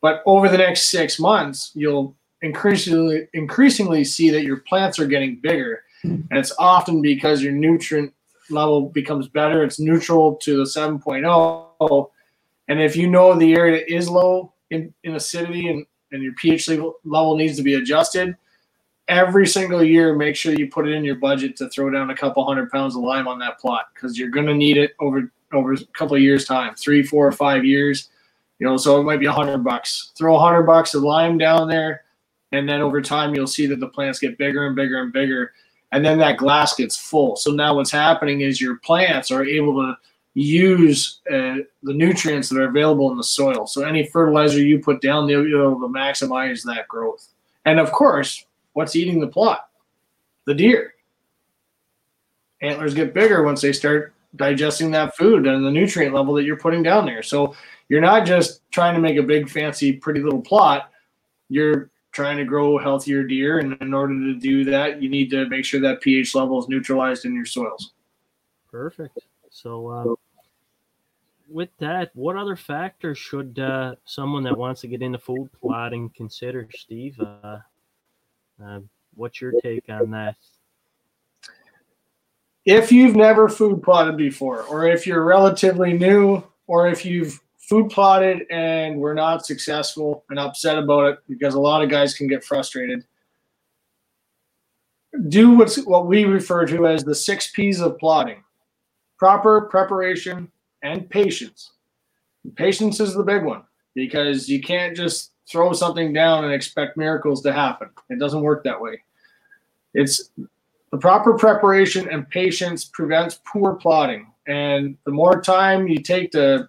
but over the next six months, you'll increasingly increasingly see that your plants are getting bigger, and it's often because your nutrient level becomes better. It's neutral to the 7.0, and if you know the area is low in, in acidity and and your pH level needs to be adjusted, every single year make sure you put it in your budget to throw down a couple hundred pounds of lime on that plot because you're going to need it over over a couple of years time three four or five years. You know so it might be a hundred bucks. Throw a hundred bucks of lime down there and then over time you'll see that the plants get bigger and bigger and bigger and then that glass gets full. So now what's happening is your plants are able to use uh, the nutrients that are available in the soil. So any fertilizer you put down they'll be able to maximize that growth. And of course what's eating the plot? The deer. Antlers get bigger once they start digesting that food and the nutrient level that you're putting down there. So you're not just trying to make a big, fancy, pretty little plot. You're trying to grow healthier deer. And in order to do that, you need to make sure that pH level is neutralized in your soils. Perfect. So, uh, with that, what other factors should uh, someone that wants to get into food plotting consider, Steve? Uh, uh, what's your take on that? If you've never food plotted before, or if you're relatively new, or if you've food plotted and we're not successful and upset about it, because a lot of guys can get frustrated, do what's what we refer to as the six P's of plotting proper preparation and patience. Patience is the big one because you can't just throw something down and expect miracles to happen. It doesn't work that way. It's the proper preparation and patience prevents poor plotting. And the more time you take to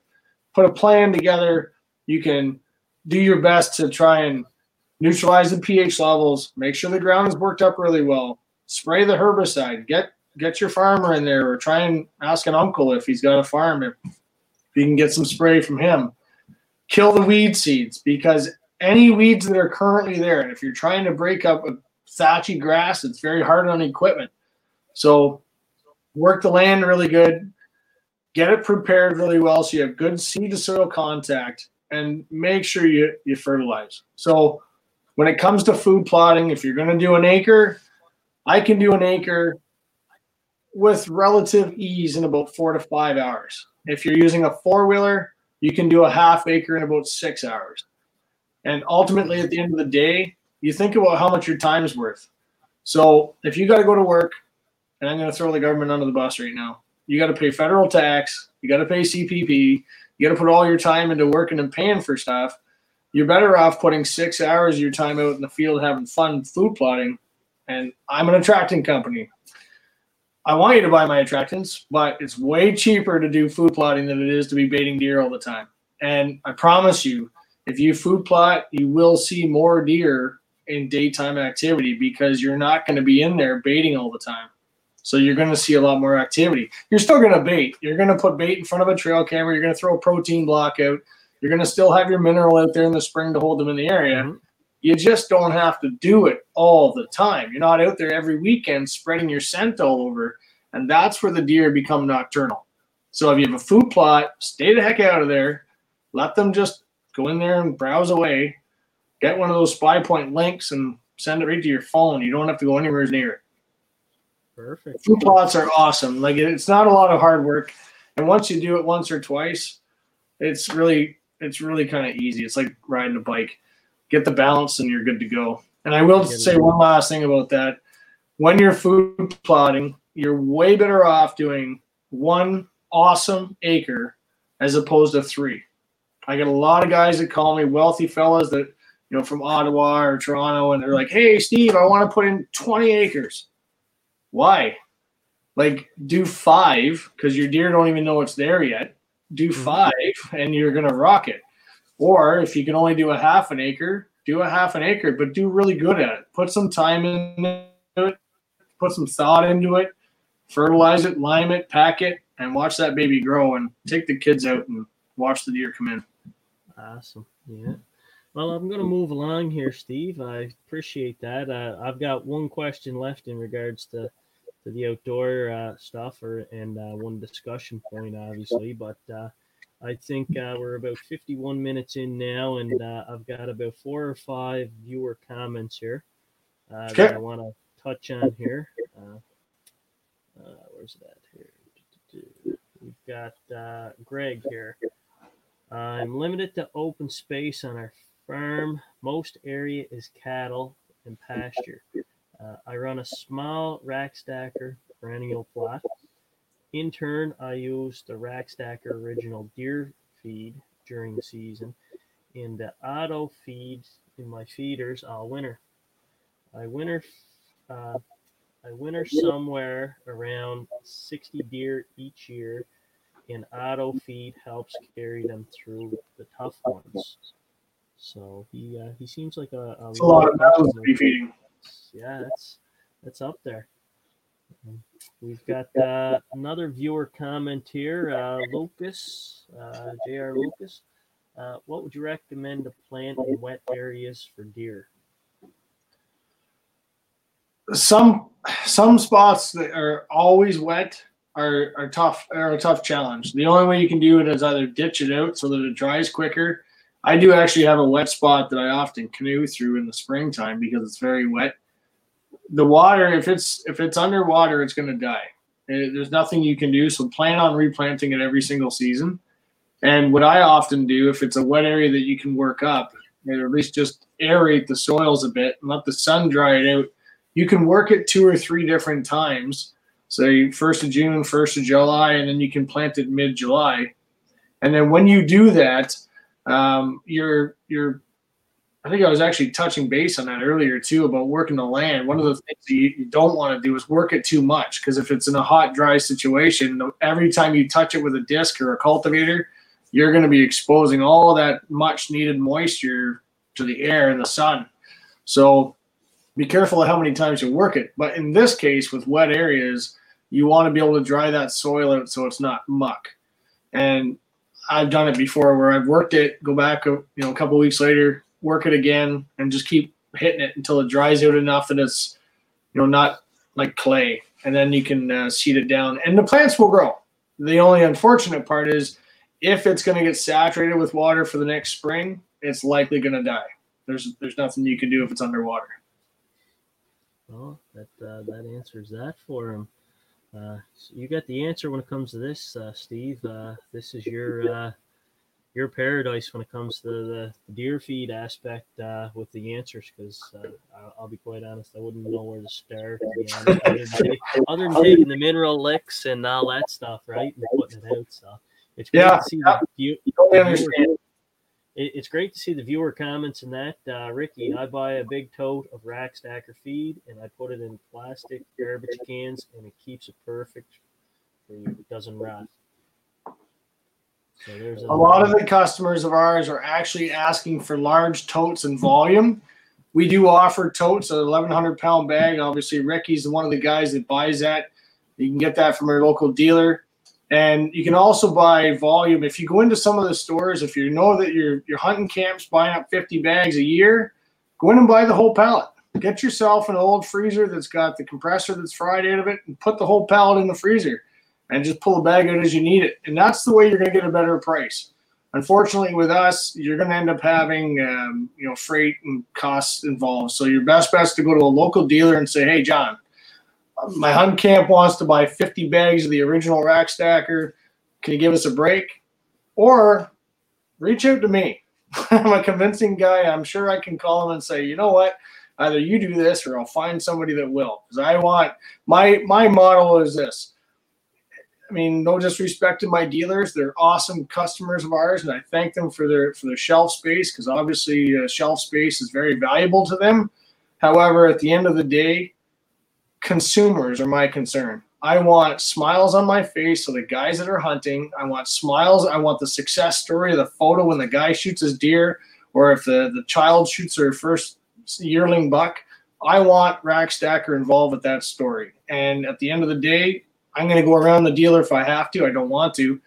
put a plan together, you can do your best to try and neutralize the pH levels, make sure the ground is worked up really well, spray the herbicide, get get your farmer in there or try and ask an uncle if he's got a farm if you can get some spray from him. Kill the weed seeds because any weeds that are currently there. And if you're trying to break up a thatchy grass, it's very hard on equipment. So work the land really good, get it prepared really well so you have good seed to soil contact, and make sure you, you fertilize. So when it comes to food plotting, if you're going to do an acre, I can do an acre with relative ease in about four to five hours. If you're using a four wheeler, you can do a half acre in about six hours. And ultimately, at the end of the day, you think about how much your time is worth. So if you got to go to work, and I'm going to throw the government under the bus right now, you got to pay federal tax, you got to pay CPP, you got to put all your time into working and paying for stuff. You're better off putting six hours of your time out in the field having fun food plotting. And I'm an attracting company. I want you to buy my attractants, but it's way cheaper to do food plotting than it is to be baiting deer all the time. And I promise you, if you food plot, you will see more deer in daytime activity because you're not going to be in there baiting all the time. So you're going to see a lot more activity. You're still going to bait. You're going to put bait in front of a trail camera. You're going to throw a protein block out. You're going to still have your mineral out there in the spring to hold them in the area. Mm-hmm. You just don't have to do it all the time. You're not out there every weekend spreading your scent all over. And that's where the deer become nocturnal. So if you have a food plot, stay the heck out of there. Let them just go in there and browse away. Get one of those SpyPoint links and send it right to your phone. You don't have to go anywhere near it. Perfect. Food plots are awesome. Like it's not a lot of hard work, and once you do it once or twice, it's really it's really kind of easy. It's like riding a bike. Get the balance, and you're good to go. And I will say one last thing about that: when you're food plotting, you're way better off doing one awesome acre as opposed to three. I get a lot of guys that call me wealthy fellas that you know from Ottawa or Toronto, and they're like, "Hey, Steve, I want to put in 20 acres." Why? Like, do five because your deer don't even know it's there yet. Do mm-hmm. five, and you're gonna rock it. Or if you can only do a half an acre, do a half an acre, but do really good at it. Put some time into it, put some thought into it, fertilize it, lime it, pack it, and watch that baby grow. And take the kids out and watch the deer come in. Awesome. Yeah. Well, I'm going to move along here, Steve. I appreciate that. Uh, I've got one question left in regards to, to the outdoor uh, stuff or and uh, one discussion point, obviously. But uh, I think uh, we're about 51 minutes in now, and uh, I've got about four or five viewer comments here okay. that I want to touch on here. where's that here? We've got Greg here. I'm limited to open space on our farm. Most area is cattle and pasture. Uh, I run a small rack stacker perennial plot. In turn, I use the rack stacker original deer feed during the season and the auto feeds in my feeders all winter. I winter uh, I winter somewhere around 60 deer each year, and auto feed helps carry them through the tough ones. So he uh, he seems like a, a, a lot of be feeding. Yeah, that's that's up there. We've got uh, another viewer comment here, uh, Lucas, uh, Jr. Lucas. Uh, what would you recommend to plant in wet areas for deer? Some some spots that are always wet are, are tough are a tough challenge. The only way you can do it is either ditch it out so that it dries quicker I do actually have a wet spot that I often canoe through in the springtime because it's very wet. The water, if it's if it's underwater, it's going to die. Eh, there's nothing you can do. So plan on replanting it every single season. And what I often do, if it's a wet area that you can work up, eh, or at least just aerate the soils a bit and let the sun dry it out, you can work it two or three different times. Say first of June, first of July, and then you can plant it mid July. And then when you do that, um, you're you're I think I was actually touching base on that earlier too about working the land. One of the things you, you don't want to do is work it too much because if it's in a hot, dry situation, every time you touch it with a disc or a cultivator, you're going to be exposing all that much needed moisture to the air and the sun. So be careful of how many times you work it. But in this case, with wet areas, you want to be able to dry that soil out so it's not muck. And I've done it before where I've worked it, go back, you know, a couple weeks later, work it again, and just keep hitting it until it dries out enough that it's, you know, not like clay, and then you can uh, seed it down, and the plants will grow. The only unfortunate part is if it's going to get saturated with water for the next spring, it's likely going to die. There's there's nothing you can do if it's underwater. Well, that uh, that answers that for him. Uh, so you got the answer when it comes to this, uh, Steve. Uh, this is your uh, your paradise when it comes to the deer feed aspect uh, with the answers. Because uh, I'll, I'll, be quite honest, I wouldn't know where to start. other, than, other than taking the mineral licks and all that stuff, right, and putting it out. So it's great yeah, to see yeah. Understand it's great to see the viewer comments in that. Uh, Ricky, I buy a big tote of rack stacker feed and I put it in plastic garbage cans and it keeps it perfect for you. It doesn't rot. So there's a, a lot of the customers of ours are actually asking for large totes and volume. We do offer totes, a 1100 pound bag. Obviously, Ricky's one of the guys that buys that. You can get that from your local dealer. And you can also buy volume. If you go into some of the stores, if you know that your your hunting camp's buying up 50 bags a year, go in and buy the whole pallet. Get yourself an old freezer that's got the compressor that's fried out of it and put the whole pallet in the freezer and just pull a bag out as you need it. And that's the way you're going to get a better price. Unfortunately, with us, you're going to end up having um, you know freight and costs involved. So your best bet is to go to a local dealer and say, "Hey, John, my hunt camp wants to buy 50 bags of the original rack stacker. Can you give us a break?" Or reach out to me. [laughs] I'm a convincing guy. I'm sure I can call him and say, "You know what? Either you do this, or I'll find somebody that will." Because I want my my model is this I mean, no disrespect to my dealers; they're awesome customers of ours, and I thank them for their for their shelf space because obviously uh, shelf space is very valuable to them. However, at the end of the day, consumers are my concern. I want smiles on my face. So the guys that are hunting, I want smiles. I want the success story of the photo when the guy shoots his deer, or if the the child shoots their first yearling buck. I want Rack Stacker involved with that story. And at the end of the day, I'm going to go around the dealer if I have to. I don't want to,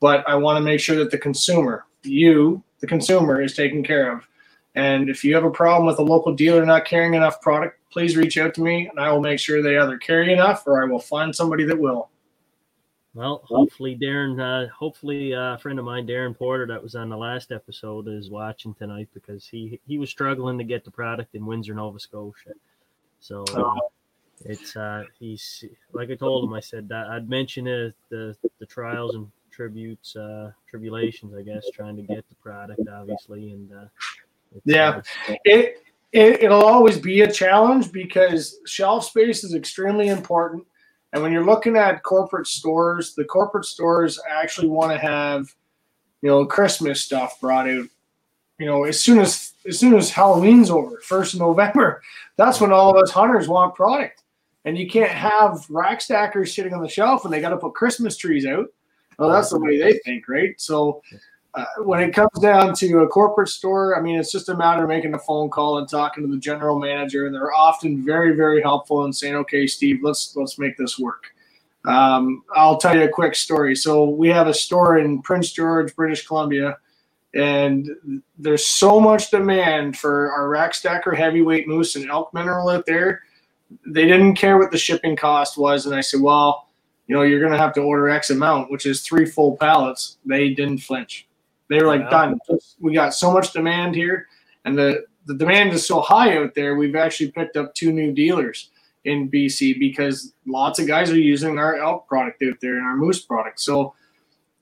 but I want to make sure that the consumer, you, the consumer, is taken care of. And if you have a problem with a local dealer not carrying enough product, please reach out to me and I will make sure they either carry enough or I will find somebody that will. Well, hopefully Darren, uh, hopefully uh, a friend of mine, Darren Porter, that was on the last episode, is watching tonight because he he was struggling to get the product in Windsor, Nova Scotia. So uh, it's uh he's like I told him I said that I'd mention it, the the trials and tributes uh tribulations I guess trying to get the product obviously and uh yeah uh, it, it it'll always be a challenge because shelf space is extremely important and when you're looking at corporate stores the corporate stores actually want to have you know Christmas stuff brought out you know as soon as as soon as Halloween's over first November [laughs] that's when all of us hunters want product and you can't have rack stackers sitting on the shelf and they got to put Christmas trees out. Well, that's the way they think, right? So uh, when it comes down to a corporate store, I mean, it's just a matter of making a phone call and talking to the general manager, and they're often very, very helpful in saying, "Okay, Steve, let's let's make this work." Um, I'll tell you a quick story. So we have a store in Prince George, British Columbia, and there's so much demand for our rack stacker heavyweight moose and elk mineral out there they didn't care what the shipping cost was. And I said, well, you know, you're going to have to order X amount, which is three full pallets. They didn't flinch. They were like, done. We got so much demand here. And the, the demand is so high out there. We've actually picked up two new dealers in BC because lots of guys are using our elk product out there and our moose product. So,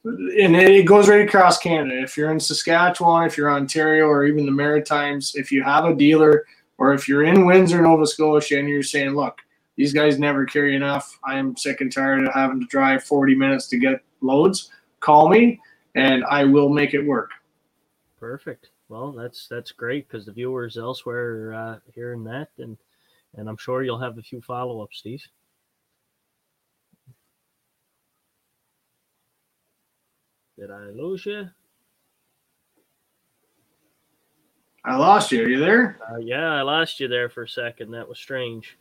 and it goes right across Canada. If you're in Saskatchewan, if you're Ontario, or even the Maritimes, if you have a dealer or if you're in Windsor, Nova Scotia, and you're saying, look, these guys never carry enough. I am sick and tired of having to drive 40 minutes to get loads. Call me and I will make it work. Perfect. Well, that's that's great because the viewers elsewhere are uh, hearing that, and and I'm sure you'll have a few follow ups, Steve. Did I lose you? I lost you. Are you there? Uh, yeah, I lost you there for a second. That was strange.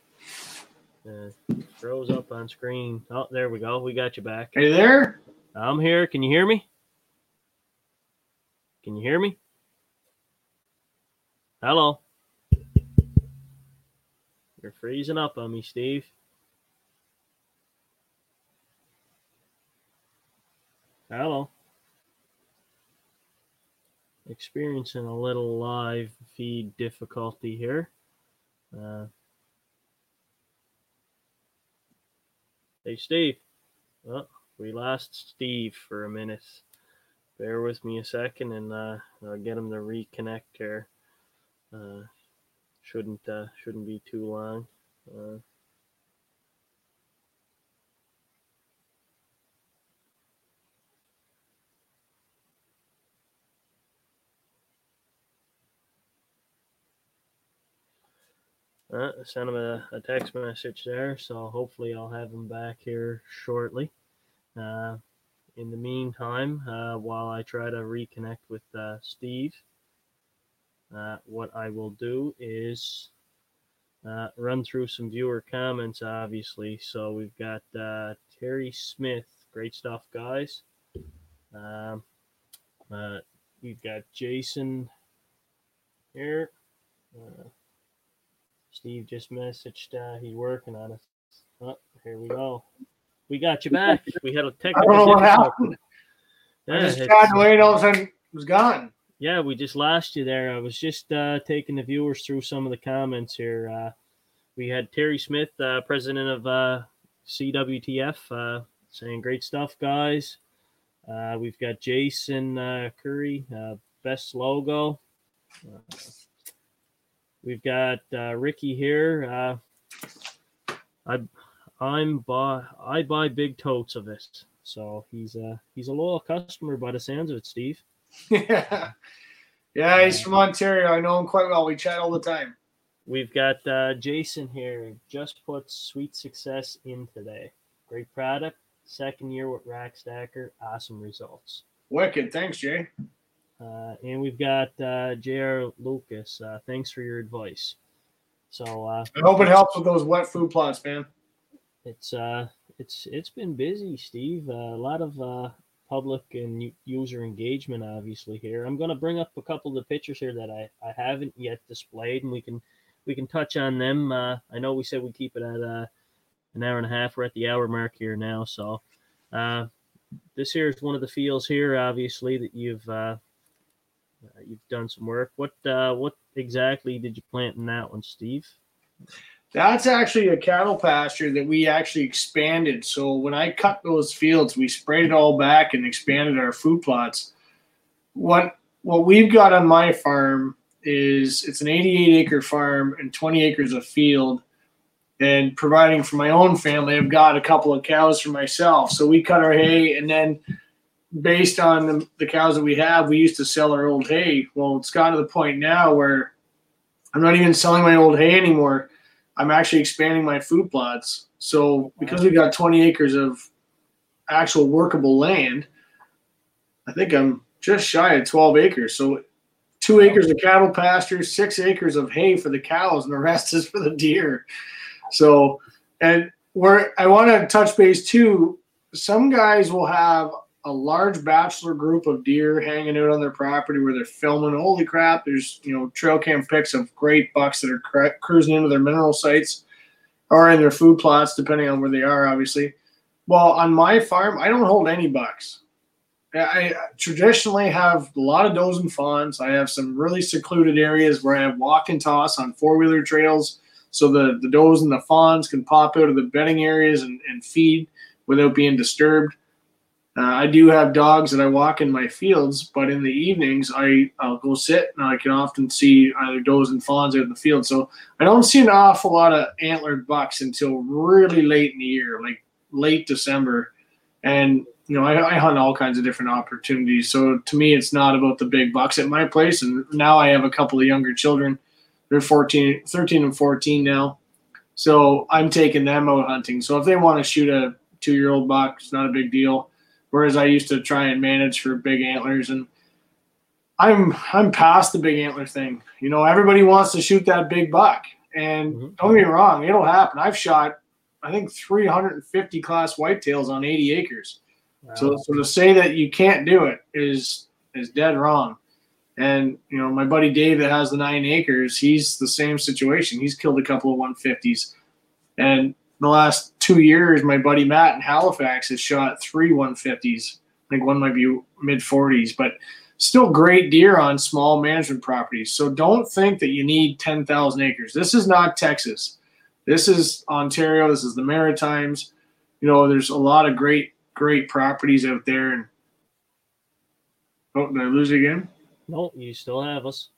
Uh, throws up on screen. Oh, there we go. We got you back. Are you there? I'm here. Can you hear me? Can you hear me? Hello. You're freezing up on me, Steve. Hello experiencing a little live feed difficulty here. Uh, hey, Steve. Oh, we lost Steve for a minute. Bear with me a second and uh, I'll get him to reconnect here. Uh, shouldn't uh, shouldn't be too long. Uh, Uh, sent him a, a, text message there, so hopefully I'll have him back here shortly. Uh, in the meantime, uh, while I try to reconnect with uh, Steve, uh, what I will do is uh, run through some viewer comments, obviously. So we've got uh, Terry Smith, great stuff, guys. Um, we've got Jason here. Steve just messaged he's working on it. Oh, here we go. We got you back. We had a [laughs] technical I don't know what happened. I Yeah, just it's- tried to wait, all of a sudden it was gone. yeah, we just lost you there. I was just uh, taking the viewers through some of the comments here. Uh, we had Terry Smith, uh, president of uh, CWTF, uh, saying great stuff, guys. Uh, we've got Jason uh, Curry, uh, best logo. Uh, we've got uh, Ricky here. Uh, I, I'm buy I buy big totes of this, so he's a he's a loyal customer by the sounds of it, Steve. yeah. [laughs] Yeah, he's from Ontario. I know him quite well. We chat all the time. We've got uh, Jason here. Just put sweet success in today. Great product. Second year with Rack Stacker. Awesome results. Wicked. Thanks, Jay. Uh, and we've got uh, J.R. Lucas. Uh, thanks for your advice. So uh, I hope it helps with those wet food plots, man. It's uh, it's it's been busy, Steve. Uh, a lot of uh, public and user engagement, obviously. Here, I'm going to bring up a couple of the pictures here that I, I haven't yet displayed, and we can we can touch on them. Uh, I know we said we keep it at uh, an hour and a half. We're at the hour mark here now, so uh, this here is one of the fields here, obviously that you've uh, you've done some work. What uh, what exactly did you plant in that one, Steve? That's actually a cattle pasture that we actually expanded. So when I cut those fields, we sprayed it all back and expanded our food plots. What what we've got on my farm is it's an 88 acre farm and 20 acres of field. And providing for my own family, I've got a couple of cows for myself. So we cut our hay and then based on the, the cows that we have, we used to sell our old hay. Well, it's got to the point now where I'm not even selling my old hay anymore. I'm actually expanding my food plots. So because we've got 20 acres of actual workable land, I think I'm just shy of 12 acres. So two acres of cattle pasture, six acres of hay for the cows, and the [laughs] rest is for the deer. So, and where I want to touch base too, some guys will have a large bachelor group of deer hanging out on their property where they're filming. Holy crap! There's you know trail cam pics of great bucks that are cru- cruising into their mineral sites or in their food plots, depending on where they are, obviously. Well, on my farm, I don't hold any bucks. I traditionally have a lot of does and fawns. I have some really secluded areas where I have walk and toss on four wheeler trails, so the the does and the fawns can pop out of the bedding areas and, and feed without being disturbed. Uh, I do have dogs that I walk in my fields, but in the evenings I I'll go sit and I can often see either does and fawns out in the field. So I don't see an awful lot of antlered bucks until really late in the year, like late December, and you know I, I hunt all kinds of different opportunities. So to me, it's not about the big bucks at my place. And now I have a couple of younger children; they're 14, 13 and fourteen now. So I'm taking them out hunting. So if they want to shoot a two year old buck, it's not a big deal whereas I used to try and manage for big antlers and I'm I'm past the big antler thing. You know, everybody wants to shoot that big buck. And Mhm. don't get me wrong, it'll happen. I've shot I think 350 class whitetails on 80 acres. So, so to say that you can't do it is is dead wrong. And you know, my buddy Dave that has the nine acres, he's the same situation. He's killed a couple of 150s. And the last two years, my buddy Matt in Halifax has shot three 150s. I think one might be mid 40s, but still great deer on small management properties. So don't think that you need 10,000 acres. This is not Texas. This is Ontario. This is the Maritimes. You know, there's a lot of great, great properties out there. And oh, did I lose you again? No, you still have us.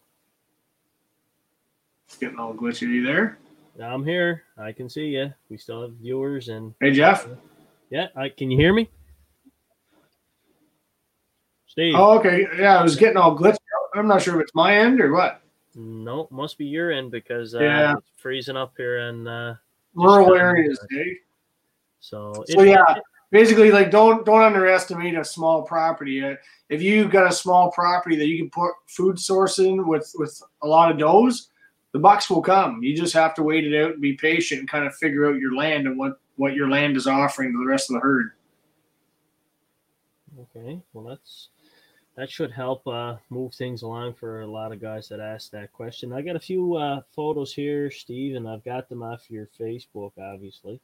It's getting all glitchy. There? I'm here. I can see you. We still have viewers, and Hey, Jeff. yeah, I, can you hear me? Steve. Oh, okay. Yeah, I was getting all glitchy. I'm not sure if it's my end or what. No, must be your end because uh, Yeah. it's freezing up here, in uh, Rural areas, eh? so So yeah, basically, like don't don't underestimate a small property. Uh, if you've got a small property that you can put food source in with with a lot of does, the bucks will come. You just have to wait it out and be patient and kind of figure out your land and what what your land is offering to the rest of the herd. Okay, well that's that should help uh, move things along for a lot of guys that asked that question. I got a few uh, photos here, Steve, and I've got them off your Facebook, obviously.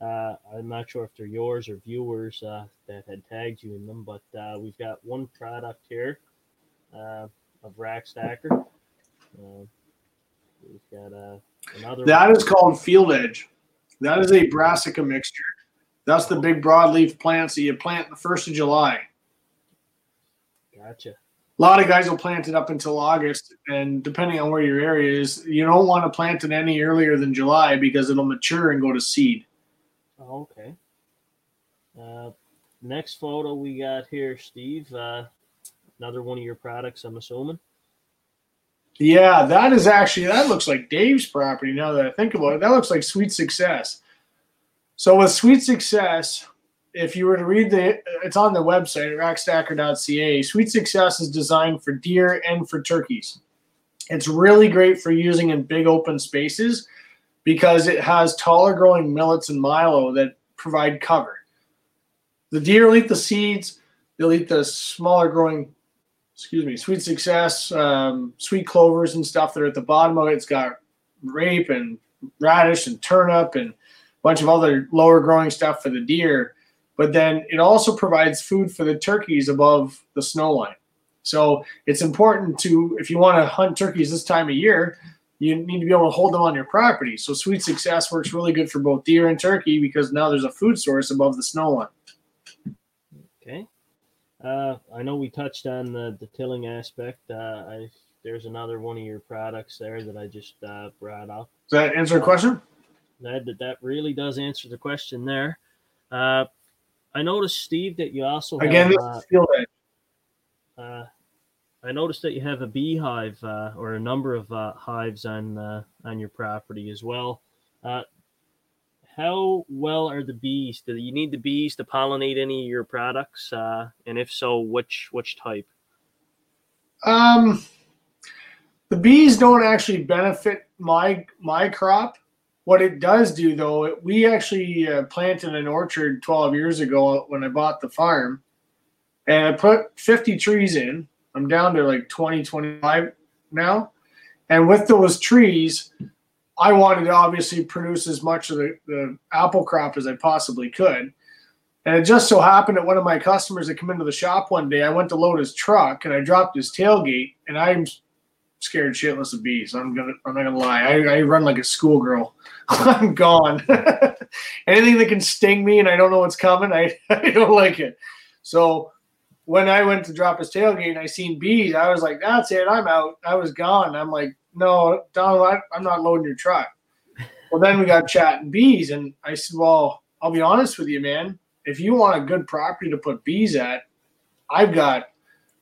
Uh, I'm not sure if they're yours or viewers uh, that had tagged you in them, but uh, we've got one product here uh, of Rack Stacker. We've got uh, another. That one. is called field edge. That is a brassica mixture. That's the big broadleaf plants that you plant the first of July. Gotcha. A lot of guys will plant it up until August, and depending on where your area is, you don't want to plant it any earlier than July because it'll mature and go to seed. Oh, okay. Uh, next photo we got here, Steve. Uh, another one of your products, I'm assuming. Yeah, that is actually that looks like Dave's property. Now that I think about it, that looks like Sweet Success. So with Sweet Success, if you were to read the, it's on the website rackstacker.ca. Sweet Success is designed for deer and for turkeys. It's really great for using in big open spaces because it has taller growing millets and milo that provide cover. The deer will eat the seeds. They'll eat the smaller growing excuse me, sweet success, um, sweet clovers and stuff that are at the bottom of it. It's got rape and radish and turnip and a bunch of other lower growing stuff for the deer. But then it also provides food for the turkeys above the snow line. So it's important to, if you want to hunt turkeys this time of year, you need to be able to hold them on your property. So sweet success works really good for both deer and turkey because now there's a food source above the snow line. Uh, I know we touched on the, the tilling aspect. Uh, I, there's another one of your products there that I just uh, brought up. Does that answer the question? That, that that really does answer the question there. Uh, I noticed, Steve, that you also have, Again, this uh, uh, I noticed that you have a beehive uh, or a number of uh, hives on uh, on your property as well. How well are the bees? Do you need the bees to pollinate any of your products? Uh, and if so, which which type? Um, the bees don't actually benefit my my crop. What it does do, though, it, we actually uh, planted an orchard 12 years ago when I bought the farm, and I put 50 trees in. I'm down to like 20, 25 now, and with those trees, I wanted to obviously produce as much of the, the apple crop as I possibly could. And it just so happened that one of my customers that come into the shop one day, I went to load his truck and I dropped his tailgate, and I'm scared shitless of bees. I'm gonna, I'm not gonna lie. I, I run like a schoolgirl. [laughs] I'm gone. [laughs] Anything that can sting me and I don't know what's coming, I, [laughs] I don't like it. So when I went to drop his tailgate and I seen bees, I was like, that's it. I'm out. I was gone. I'm like, no, Donald, I, I'm not loading your truck. Well, then we got chatting bees, and I said, well, I'll be honest with you, man. If you want a good property to put bees at, I've got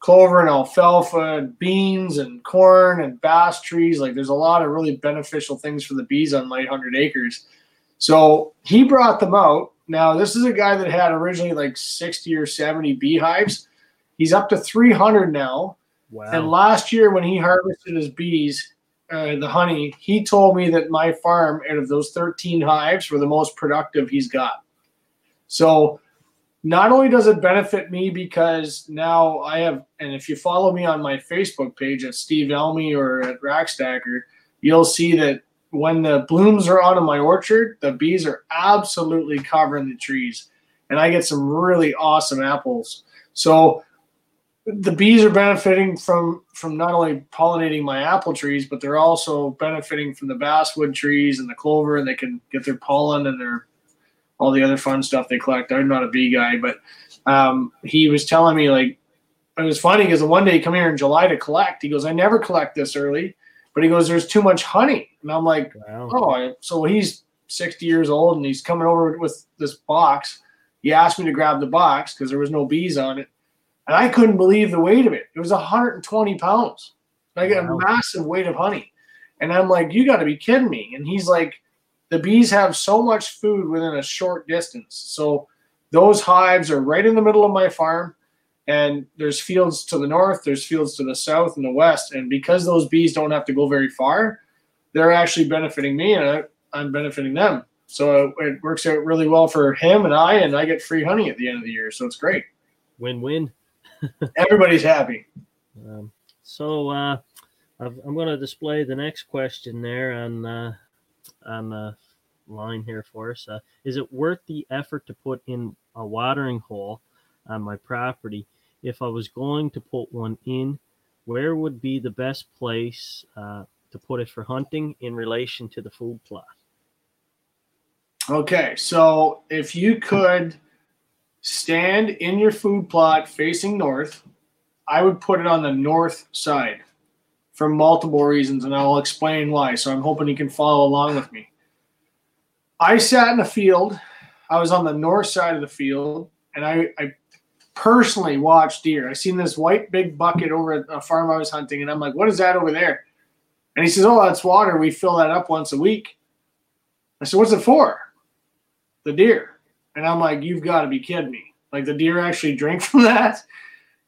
clover and alfalfa and beans and corn and bass trees. Like there's a lot of really beneficial things for the bees on my 100 acres. So he brought them out. Now, this is a guy that had originally like 60 or 70 beehives. He's up to 300 now. Wow. And last year, when he harvested his bees, uh, the honey, he told me that my farm, out of those 13 hives, were the most productive he's got. So, not only does it benefit me because now I have, and if you follow me on my Facebook page at Steve Elmy or at Rackstacker, you'll see that when the blooms are out of my orchard, the bees are absolutely covering the trees, and I get some really awesome apples. So the bees are benefiting from from not only pollinating my apple trees, but they're also benefiting from the basswood trees and the clover, and they can get their pollen and their all the other fun stuff they collect. I'm not a bee guy, but um, he was telling me like it was funny because the one day he come here in July to collect. He goes, I never collect this early, but he goes, there's too much honey, and I'm like, Wow. oh, so he's 60 years old and he's coming over with this box. He asked me to grab the box because there was no bees on it. And I couldn't believe the weight of it. It was 120 pounds, like a Wow. massive weight of honey. And I'm like, you got to be kidding me. And he's like, the bees have so much food within a short distance. So those hives are right in the middle of my farm. And there's fields to the north, there's fields to the south and the west. And because those bees don't have to go very far, they're actually benefiting me and I, I'm benefiting them. So it works out really well for him and I, and I get free honey at the end of the year. So it's great. Win win. Everybody's happy. Um, so uh, I'm going to display the next question there on uh, on the line here for us. Uh, is it worth the effort to put in a watering hole on my property? If I was going to put one in, where would be the best place uh, to put it for hunting in relation to the food plot? Okay, so if you could stand in your food plot facing north, I would put it on the north side for multiple reasons, and I'll explain why. So I'm hoping you can follow along with me. I sat in the field. I was on the north side of the field, and I, I personally watched deer. I seen this white big bucket over at a farm I was hunting, and I'm like, "What is that over there?" And he says, "Oh, that's water. We fill that up once a week." I said, "What's it for?" the deer. And I'm like, you've got to be kidding me. Like the deer actually drink [laughs] from that?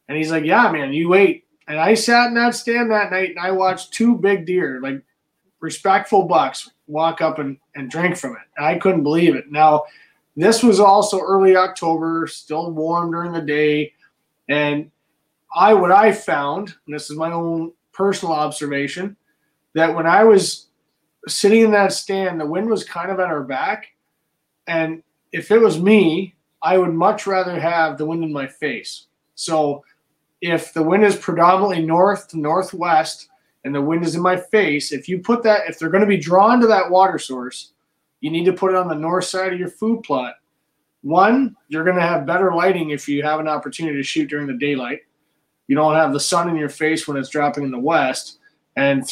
And he's like, yeah, man, you wait. And I sat in that stand that night and I watched two big deer, like respectful bucks, walk up and, and drink from it. And I couldn't believe it. Now, this was also early October, still warm during the day. And I, what I found, and this is my own personal observation, that when I was sitting in that stand, the wind was kind of at our back and if it was me, I would much rather have the wind in my face. So if the wind is predominantly north to northwest and the wind is in my face, if you put that, if they're going to be drawn to that water source, you need to put it on the north side of your food plot. One, you're going to have better lighting if you have an opportunity to shoot during the daylight. You don't have the sun in your face when it's dropping in the west. And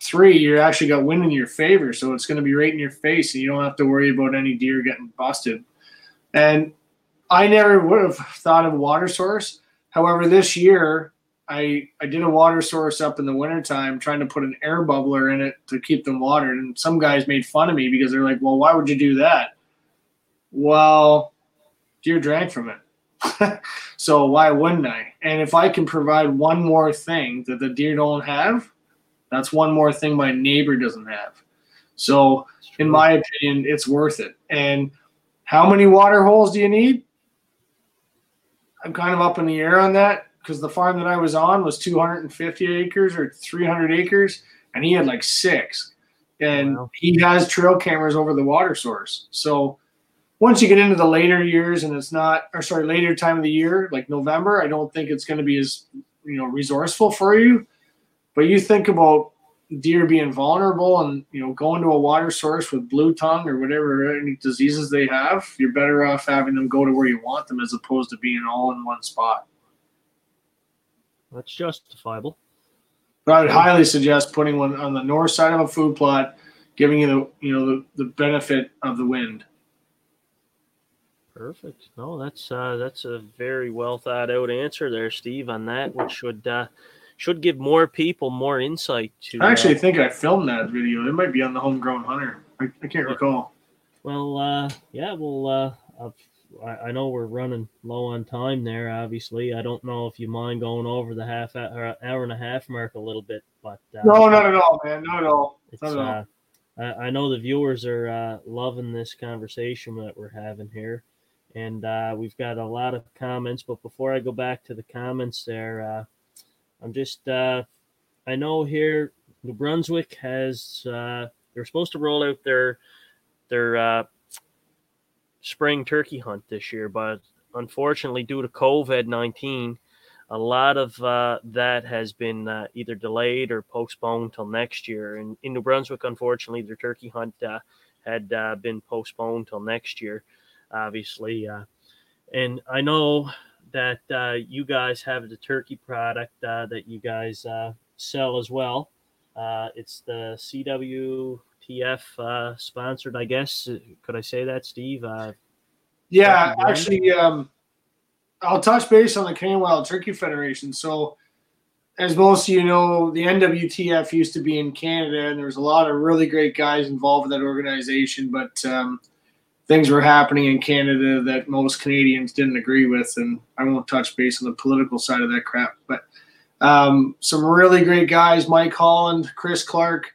three, you're actually got wind in your favor, so it's going to be right in your face, and you don't have to worry about any deer getting busted. And I never would have thought of water source. However, this year I I did a water source up in the wintertime trying to put an air bubbler in it to keep them watered. And some guys made fun of me because they're like, Well, why would you do that? Well, deer drank from it. [laughs] so why wouldn't I? And if I can provide one more thing that the deer don't have, that's one more thing my neighbor doesn't have. So, in my opinion, it's worth it. And how many water holes do you need? I'm kind of up in the air on that because the farm that I was on was 250 acres or 300 acres, and he had like six. And wow. he has trail cameras over the water source. So, once you get into the later years and it's not, or sorry, later time of the year, like November, I don't think it's going to be as you know resourceful for you. But you think about deer being vulnerable and you know going to a water source with blue tongue or whatever any diseases they have, you're better off having them go to where you want them as opposed to being all in one spot. That's justifiable. But I would highly suggest putting one on the north side of a food plot, giving you the you know the, the benefit of the wind. Perfect. No, that's uh, that's a very well thought out answer there, Steve. On that, which should uh, should give more people more insight to. I actually uh, think I filmed that video. It might be on the Homegrown Hunter. I, I can't recall. Well, uh, yeah, well, uh, I, I know we're running low on time there. Obviously, I don't know if you mind going over the half hour, hour and a half mark a little bit, but uh, no, not at all, man, not at all. Not at all. Uh, I, know the viewers are uh, loving this conversation that we're having here, and uh, we've got a lot of comments. But before I go back to the comments, there, uh, I'm just uh, I know here New Brunswick has uh, they're supposed to roll out their their uh, spring turkey hunt this year, but unfortunately, due to COVID nineteen, a lot of uh, that has been uh, either delayed or postponed till next year. And in New Brunswick, unfortunately, their turkey hunt uh, had uh, been postponed till next year, obviously. Uh, and I know that uh, you guys have the turkey product uh, that you guys uh, sell as well. Uh, it's the CWTF uh, sponsored, I guess. Could I say that, Steve? Uh, yeah, actually, um, I'll touch base on the Canadian Wild Turkey Federation. So, as most of you know, the NWTF used to be in Canada, and there was a lot of really great guys involved in that organization. But um, things were happening in Canada that most Canadians didn't agree with, and I won't touch base on the political side of that crap. But um, some really great guys: Mike Holland, Chris Clark,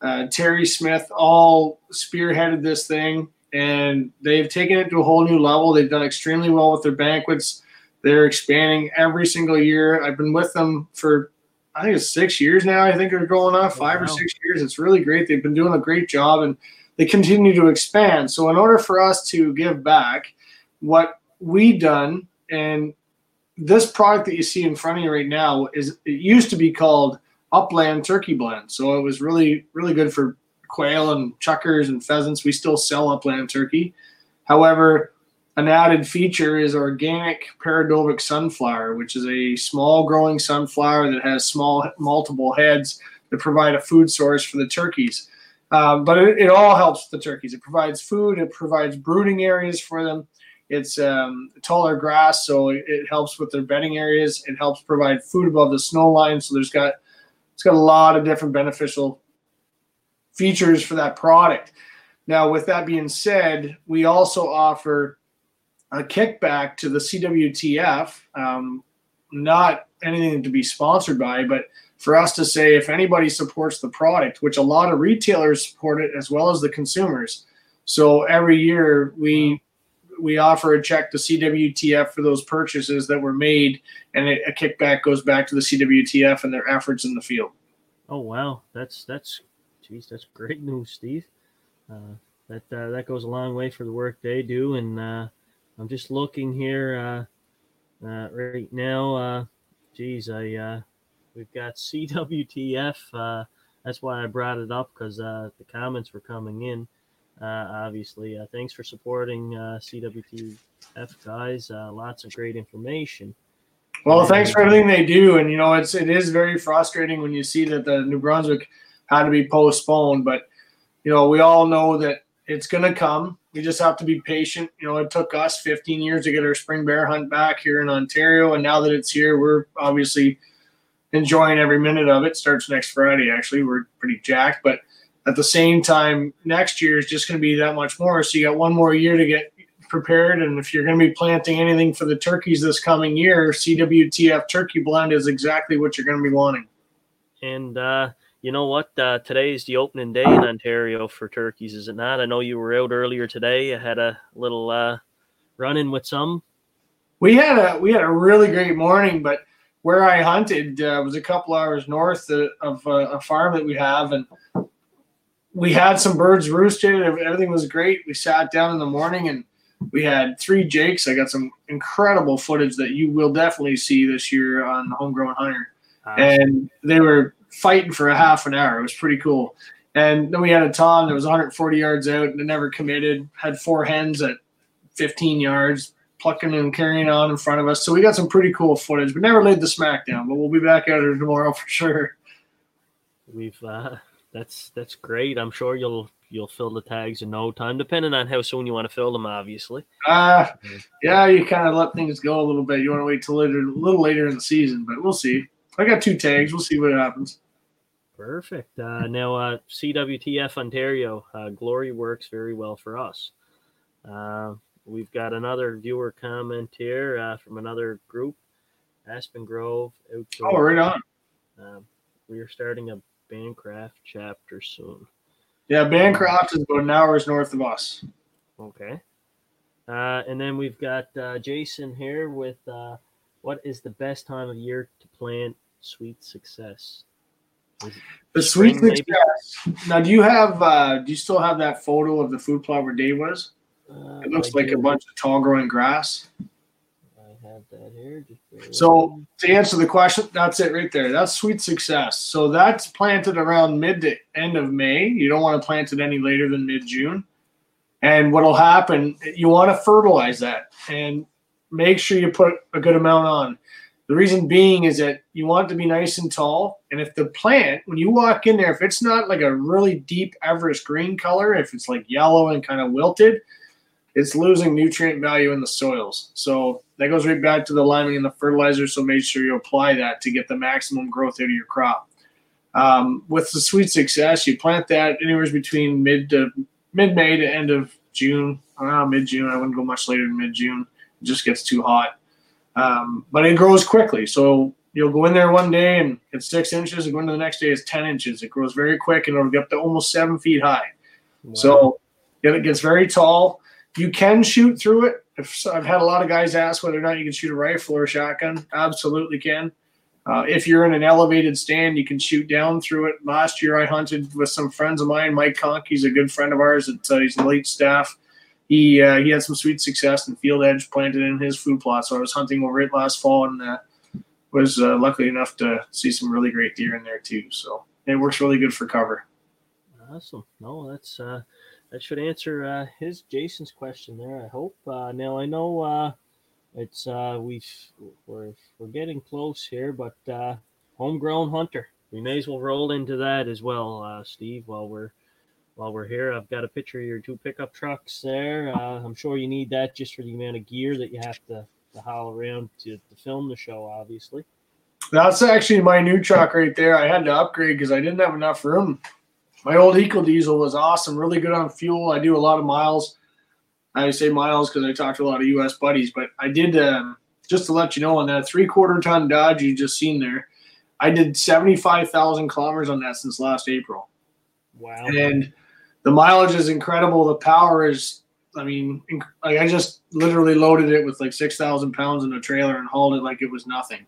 uh, Terry Smith all spearheaded this thing, and they've taken it to a whole new level. They've done extremely well with their banquets. They're expanding every single year. I've been with them for I think it's six years now. I think they're going on five wow. or six years. It's really great. They've been doing a great job and they continue to expand. So in order for us to give back, what we done and this product that you see in front of you right now is it used to be called upland turkey blend. So it was really, really good for quail and chukars and pheasants. We still sell upland turkey. However, an added feature is organic Peredovik sunflower, which is a small growing sunflower that has small multiple heads that provide a food source for the turkeys. Um, but it, it, all helps the turkeys. It provides food. It provides brooding areas for them. It's um, taller grass, so it, it, helps with their bedding areas. It helps provide food above the snow line. So there's got it's got a lot of different beneficial features for that product. Now, with that being said, we also offer a kickback to the CWTF, um, not anything to be sponsored by, but for us to say if anybody supports the product, which a lot of retailers support it as well as the consumers. So every year we we offer a check to CWTF for those purchases that were made, and a kickback goes back to the CWTF and their efforts in the field. Oh wow, that's that's, geez, that's great news, Steve. Uh, that uh, that goes a long way for the work they do, and uh, I'm just looking here uh, uh, right now. Uh, geez, I uh, we've got [laughs] CWTF. Uh, that's why I brought it up because uh, the comments were coming in. Uh, obviously, uh, thanks for supporting uh, CWTF guys. Uh, lots of great information. Well, thanks for everything they do, and you know it's it is very frustrating when you see that the New Brunswick had to be postponed, but you know we all know that it's going to come. We just have to be patient. You know, it took us 15 years to get our spring bear hunt back here in Ontario, and now that it's here, we're obviously enjoying every minute of it. Starts next Friday. Actually, we're pretty jacked, but at the same time, next year is just going to be that much more. So you got one more year to get prepared. And if you're going to be planting anything for the turkeys this coming year, CWTF turkey blend is exactly what you're going to be wanting. And uh, you know what? Uh, today is the opening day in Ontario for turkeys, is it not? I know you were out earlier today. I had a little uh, run in with some. We had a we had a really great morning, but where I hunted uh, was a couple hours north of, a farm that we have, and we had some birds roosted. Everything was great. We sat down in the morning and we had three jakes. I got some incredible footage that you will definitely see this year on the Homegrown Hunter, and they were fighting for a half an hour. It was pretty cool. And then we had a tom that was 140 yards out and never committed. Had four hens at 15 yards, plucking and carrying on in front of us. So we got some pretty cool footage. We never laid the smackdown, but we'll be back at it tomorrow for sure. We've uh, that's that's great. I'm sure you'll you'll fill the tags in no time, depending on how soon you want to fill them. Obviously. Uh yeah, you kind of let things go a little bit. You want to wait till later, a little later in the season, but we'll see. I got two tags. We'll see what happens. Perfect. Uh, now, uh, CWTF Ontario, uh, Glory works very well for us. Uh, we've got another viewer comment here uh, from another group, Aspen Grove. Outdoor. Oh, right on. Um, we are starting a Bancroft chapter soon. Yeah, Bancroft is about an hour's north of us. Okay. Uh, and then we've got Jason here with what is the best time of year to plant sweet success? The sweet success. Now, do you have? Uh, do you still have that photo of the food plot where Dave was? Uh, it looks like a bunch of tall growing grass. I have that here. so to answer the question, that's it right there. That's sweet success. So that's planted around mid to end of May. You don't want to plant it any later than mid June. And what'll happen? You want to fertilize that and make sure you put a good amount on. The reason being is that you want it to be nice and tall. And if the plant, when you walk in there, if it's not like a really deep Everest green color, if it's like yellow and kind of wilted, it's losing nutrient value in the soils. So that goes right back to the liming and the fertilizer. So make sure you apply that to get the maximum growth out of your crop. Um, with the sweet success, you plant that anywhere between mid to mid May to end of June. Around mid June, I wouldn't go much later than mid June. It just gets too hot. Um, but it grows quickly. So you'll go in there one day and it's six inches, and go into the next day it's ten inches. It grows very quick and it'll get up to almost seven feet high. Wow. So it gets very tall. You can shoot through it. If I've had a lot of guys ask whether or not you can shoot a rifle or a shotgun, absolutely can. Uh, if you're in an elevated stand, you can shoot down through it. Last year, I hunted with some friends of mine. Mike Conk, he's a good friend of ours. Uh, he's elite staff. He uh, he had some sweet success and field edge planted in his food plot. So I was hunting over it last fall and uh, was uh, lucky enough to see some really great deer in there too. So it works really good for cover. Awesome. No, that's uh, that should answer uh, his Jason's question there. I hope. Uh, now I know uh, it's uh, we we're we're getting close here, but uh, homegrown hunter. We may as well roll into that as well, uh, Steve. While we're while we're here, I've got a picture of your two pickup trucks there. I'm sure you need that just for the amount of gear that you have to, to haul around to, to film the show, obviously. That's actually my new truck right there. I had to upgrade because I didn't have enough room my old Eco Diesel was awesome, really good on fuel. I do a lot of miles. I say miles because I talk to a lot of U.S. buddies, but I did um, just to let you know on that three quarter ton Dodge you just seen there. I did seventy five thousand kilometers on that since last April. Wow! And the mileage is incredible. The power is, I mean, like I just literally loaded it with like six thousand pounds in a trailer and hauled it like it was nothing.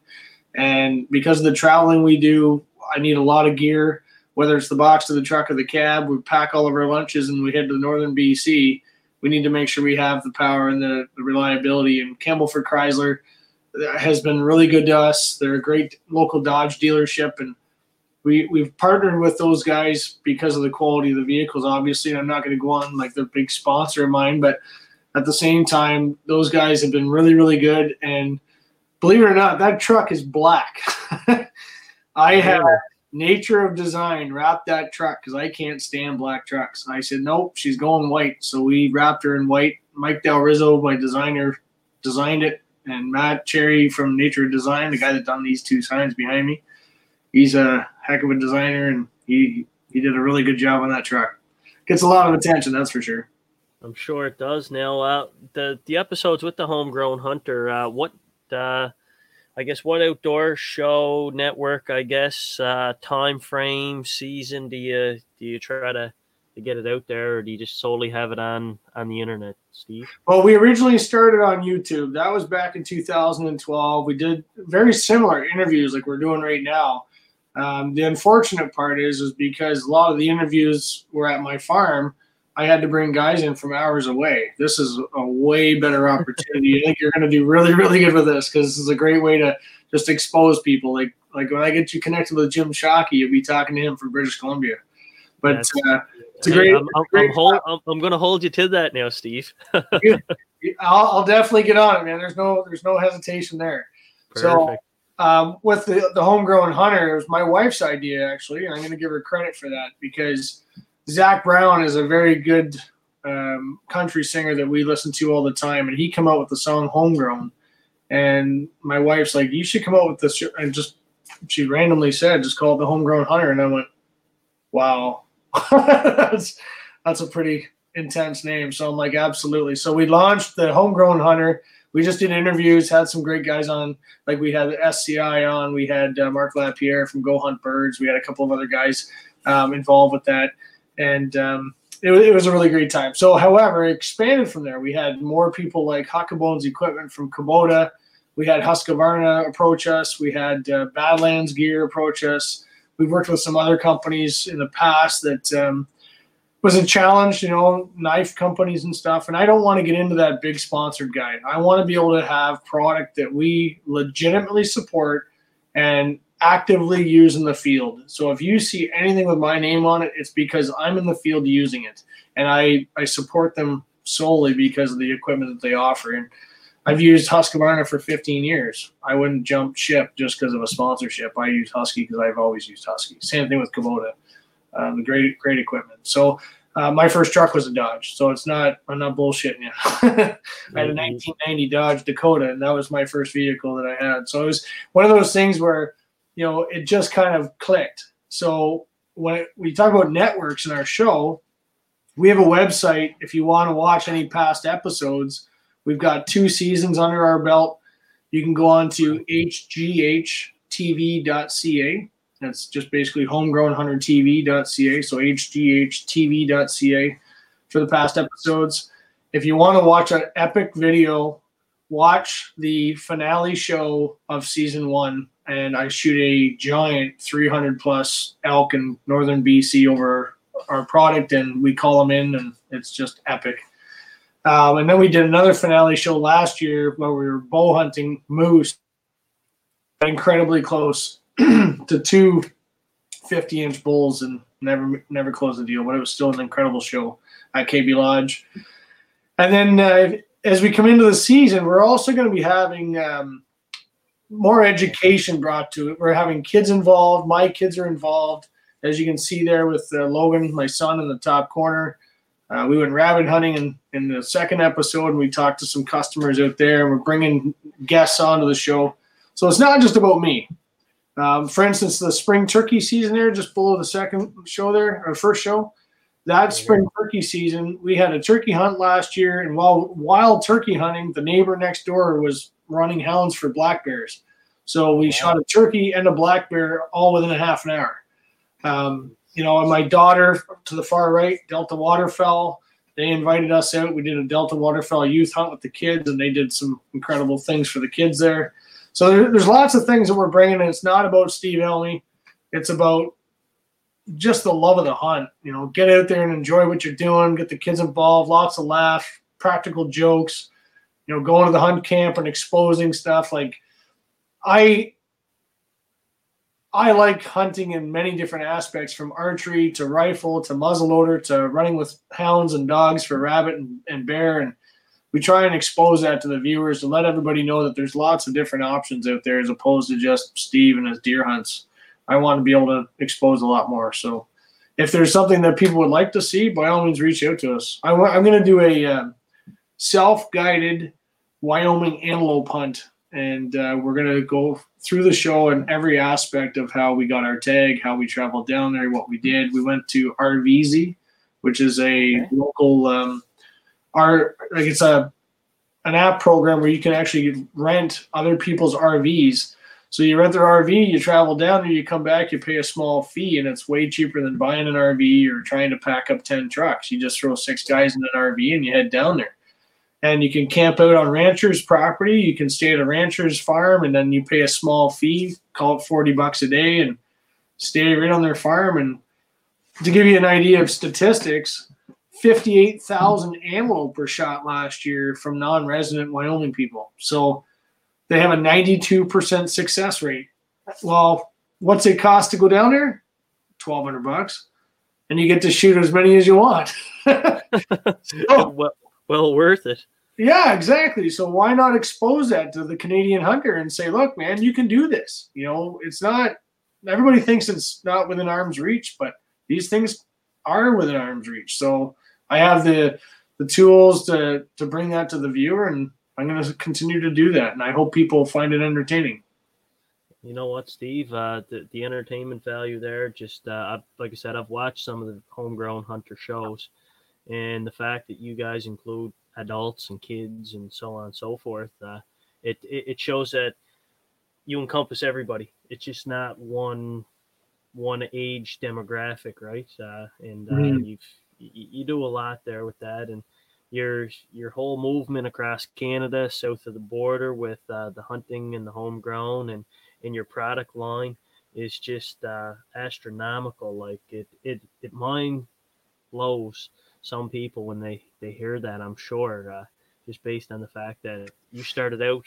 And because of the traveling we do, I need a lot of gear whether it's the box to the truck or the cab, we pack all of our lunches and we head to northern BC. We need to make sure we have the power and the, the reliability. And Campbellford Chrysler uh, has been really good to us. They're a great local Dodge dealership, and we we've partnered with those guys because of the quality of the vehicles. Obviously, I'm not going to go on like a big sponsor of mine, but at the same time, those guys have been really really good. And believe it or not, that truck is black. [laughs] I have nature of design wrapped that truck because I can't stand black trucks. I said, nope, she's going white. So we wrapped her in white. Mike Del Rizzo, my designer, designed it. And Matt Cherry from Nature of Design, the guy that done these two signs behind me, he's a heck of a designer and he he did a really good job on that truck. Gets a lot of attention, that's for sure. I'm sure it does. Now, uh, the the episodes with the homegrown hunter, uh, what uh, I guess what outdoor show network, I guess, uh, time frame, season do you do you try to, to get it out there, or do you just solely have it on on the internet, Steve? Well, we originally started on YouTube. That was back in 2012. We did very similar interviews like we're doing right now. Um, the unfortunate part is, is because a lot of the interviews were at my farm I had to bring guys in from hours away. This is a way better opportunity. I think you're going to do really, really good with this because this is a great way to just expose people. Like, like when I get you connected with Jim Shockey, you'll be talking to him from British Columbia. But uh, it's a great. I'm, I'm, great I'm, hold, I'm, going to hold you to that now, Steve. [laughs] I'll, I'll, definitely get on it, man. There's no, there's no hesitation there. Perfect. So um, with the the homegrown hunter, it was my wife's idea actually, and I'm going to give her credit for that because Zac Brown is a very good um, country singer that we listen to all the time, and he come out with the song "Homegrown." And my wife's like, "You should come out with this," and just she randomly said, "Just call it the Homegrown Hunter," and I went, "Wow, [laughs] that's that's a pretty intense name." So I'm like, "Absolutely." So we launched the Homegrown Hunter. We just did interviews, had some great guys on. Like we had the SCI on, we had uh, Mark Lapierre from Go Hunt Birds. We had a couple of other guys um, involved with that and um, it, it, was a really great time. So, however, it expanded from there. We had more people like Huckabones Equipment from Kubota. We had Husqvarna approach us. We had uh, Badlands Gear approach us. We've worked with some other companies in the past that um, was a challenge, you know, knife companies and stuff. And I don't want to get into that big sponsored guy. I want to be able to have product that we legitimately support and actively use in the field. So if you see anything with my name on it, it's because I'm in the field using it, and I I support them solely because of the equipment that they offer. And I've used Husqvarna for 15 years. I wouldn't jump ship just because of a sponsorship. I use Husky because I've always used Husky. Same thing with Kubota. Um, great great equipment. So. Uh, my first truck was a Dodge, so it's not. I'm not bullshitting you. [laughs] I had a 1990 Dodge Dakota, and that was my first vehicle that I had. So it was one of those things where you know, it just kind of clicked. So when we talk about networks in our show, we have a website. If you want to watch any past episodes, we've got two seasons under our belt. You can go on to hghtv.ca. That's just basically homegrownhuntertv.ca. So hghtv.ca for the past episodes. If you want to watch an epic video, watch the finale show of season one. And I shoot a giant 300 plus elk in northern BC over our product, and we call them in, and it's just epic. Um, and then we did another finale show last year where we were bow hunting moose, incredibly close [clears throat] to two 50 inch bulls, and never never closed the deal. But it was still an incredible show at KB Lodge. And then uh, as we come into the season, we're also going to be having um, more education brought to it. We're having kids involved. My kids are involved, as you can see there with uh, Logan, my son, in the top corner. Uh, we went rabbit hunting in, in the second episode, and we talked to some customers out there, and we're bringing guests onto the show. So it's not just about me. Um, for instance, the spring turkey season there, just below the second show there, or first show, that spring turkey season, we had a turkey hunt last year, and while wild turkey hunting, the neighbor next door was running hounds for black bears. So we wow. shot a turkey and a black bear all within a half an hour. Um, you know, and my daughter to the far right, Delta Waterfowl, they invited us out. We did a Delta Waterfowl youth hunt with the kids, and they did some incredible things for the kids there. So there, there's lots of things that we're bringing, and it's not about Steve Elmy. It's about just the love of the hunt. You know, get out there and enjoy what you're doing. Get the kids involved. Lots of laugh, practical jokes. You know, going to the hunt camp and exposing stuff. Like I I like hunting in many different aspects from archery to rifle to muzzleloader to running with hounds and dogs for rabbit and, and bear. And we try and expose that to the viewers to let everybody know that there's lots of different options out there as opposed to just Steve and his deer hunts. I want to be able to expose a lot more. So if there's something that people would like to see, by all means, reach out to us. I, am going to do a uh, self guided Wyoming antelope hunt and uh, we're going to go through the show and every aspect of how we got our tag, how we traveled down there, what we did. We went to RVezy, which is a okay. local um, our like it's a an app program where you can actually rent other people's RVs. So you rent their RV, you travel down there, you come back, you pay a small fee, and it's way cheaper than buying an RV or trying to pack up ten trucks. You just throw six guys in an RV and you head down there and you can camp out on rancher's property. You can stay at a rancher's farm, and then you pay a small fee, call it forty bucks a day, and stay right on their farm. And to give you an idea of statistics, fifty-eight thousand antelope were shot last year from non-resident Wyoming people. So they have a ninety-two percent success rate. Well, what's it cost to go down there? Twelve hundred bucks, and you get to shoot as many as you want. [laughs] so, well, well worth it. Yeah, exactly. So why not expose that to the Canadian hunter and say, look, man, you can do this. You know, it's not everybody thinks it's not within arm's reach, but these things are within arm's reach. So I have the the tools to to bring that to the viewer and I'm going to continue to do that and I hope people find it entertaining. You know what, Steve? Uh, the, the entertainment value there, just uh, like I said, I've watched some of the homegrown hunter shows and the fact that you guys include adults and kids and so on and so forth, uh, it, it, it shows that you encompass everybody. It's just not one one age demographic, right? Uh, and uh, mm-hmm. you you do a lot there with that, and your your whole movement across Canada, south of the border, with uh, the hunting and the homegrown, and and your product line is just uh, astronomical. Like it it it mind blows some people when they they hear that. I'm sure, uh, just based on the fact that you started out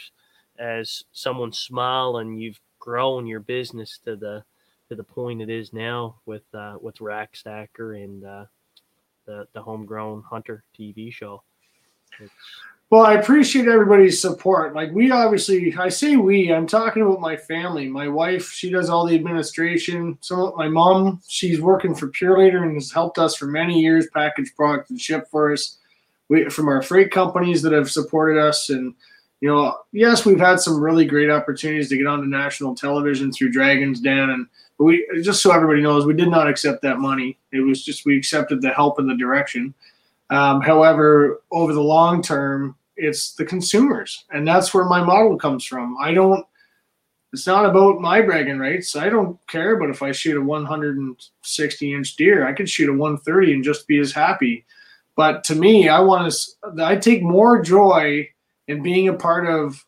as someone small and you've grown your business to the to the point it is now with uh, with Rack Stacker and uh, the the homegrown hunter TV show. It's, well, I appreciate everybody's support. Like we obviously, I say we. I'm talking about my family. My wife, she does all the administration. So my mom, she's working for Purolator and has helped us for many years, package product and ship for us. We from our freight companies that have supported us, and you know, yes, we've had some really great opportunities to get onto national television through Dragons Den, and we just so everybody knows, we did not accept that money. It was just we accepted the help and the direction. Um, however, over the long term, it's the consumers and that's where my model comes from i don't it's not about my bragging rights. I don't care But if I shoot a 160 inch deer. I could shoot a 130 and just be as happy. But to me, I want to. I take more joy in being a part of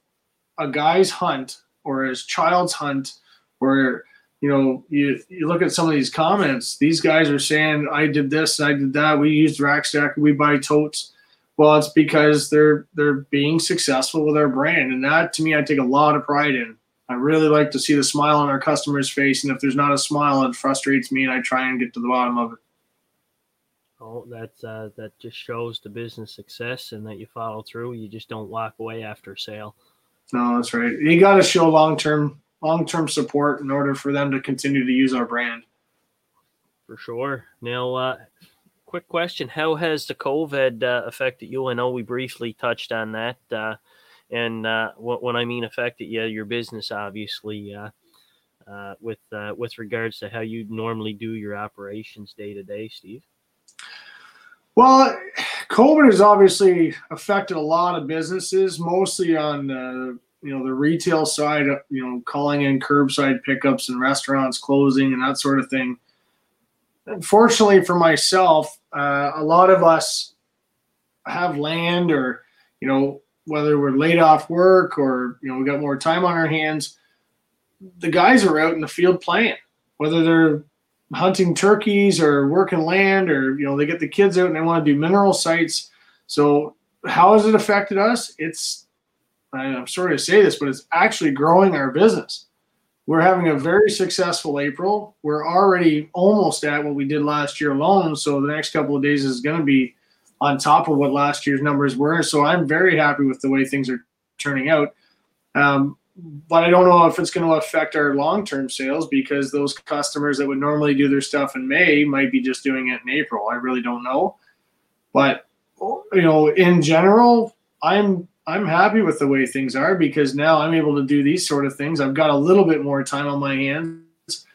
a guy's hunt or his child's hunt, where you know you you look at some of these comments. These guys are saying, "I did this, I did that. We used rack stack, we buy totes." Well, it's because they're they're being successful with our brand, and that to me, I take a lot of pride in. I really like to see the smile on our customer's face, and if there's not a smile, it frustrates me, and I try and get to the bottom of it. Oh, that uh, that just shows the business success and that you follow through. You just don't walk away after a sale. No, that's right. You got to show long term long term support in order for them to continue to use our brand. For sure. Now, uh, quick question: How has the COVID uh, affected you? I know we briefly touched on that. Uh, and uh, what when I mean affected, yeah, your business obviously uh, uh, with uh, with regards to how you normally do your operations day to day, Steve. Well, COVID has obviously affected a lot of businesses, mostly on uh, you know the retail side. You know, calling in curbside pickups and restaurants closing and that sort of thing. Unfortunately for myself, uh, a lot of us have land or you know whether we're laid off work or you know we got more time on our hands the guys are out in the field playing whether they're hunting turkeys or working land or you know they get the kids out and they want to do mineral sites so how has it affected us it's i'm sorry to say this but it's actually growing our business we're having a very successful april we're already almost at what we did last year alone so the next couple of days is going to be on top of what last year's numbers were. So I'm very happy with the way things are turning out. Um, but I don't know if it's going to affect our long term sales because those customers that would normally do their stuff in May might be just doing it in April. I really don't know. But you know, in general, I'm I'm happy with the way things are because now I'm able to do these sort of things. I've got a little bit more time on my hands,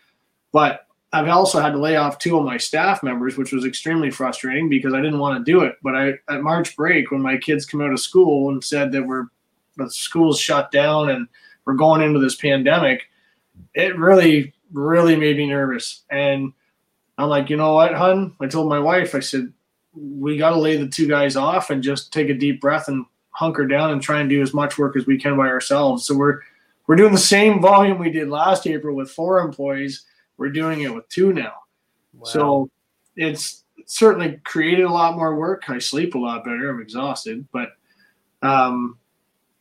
but I've also had to lay off two of my staff members, which was extremely frustrating because I didn't want to do it. But I at March break, when my kids come out of school and said that we're the school's shut down and we're going into this pandemic, it really, really made me nervous. And I'm like, you know what, hun? I told my wife, I said, we got to lay the two guys off and just take a deep breath and hunker down and try and do as much work as we can by ourselves. So we're we're doing the same volume we did last April with four employees we're doing it with two now. Wow. So it's certainly created a lot more work. I sleep a lot better. I'm exhausted, but um,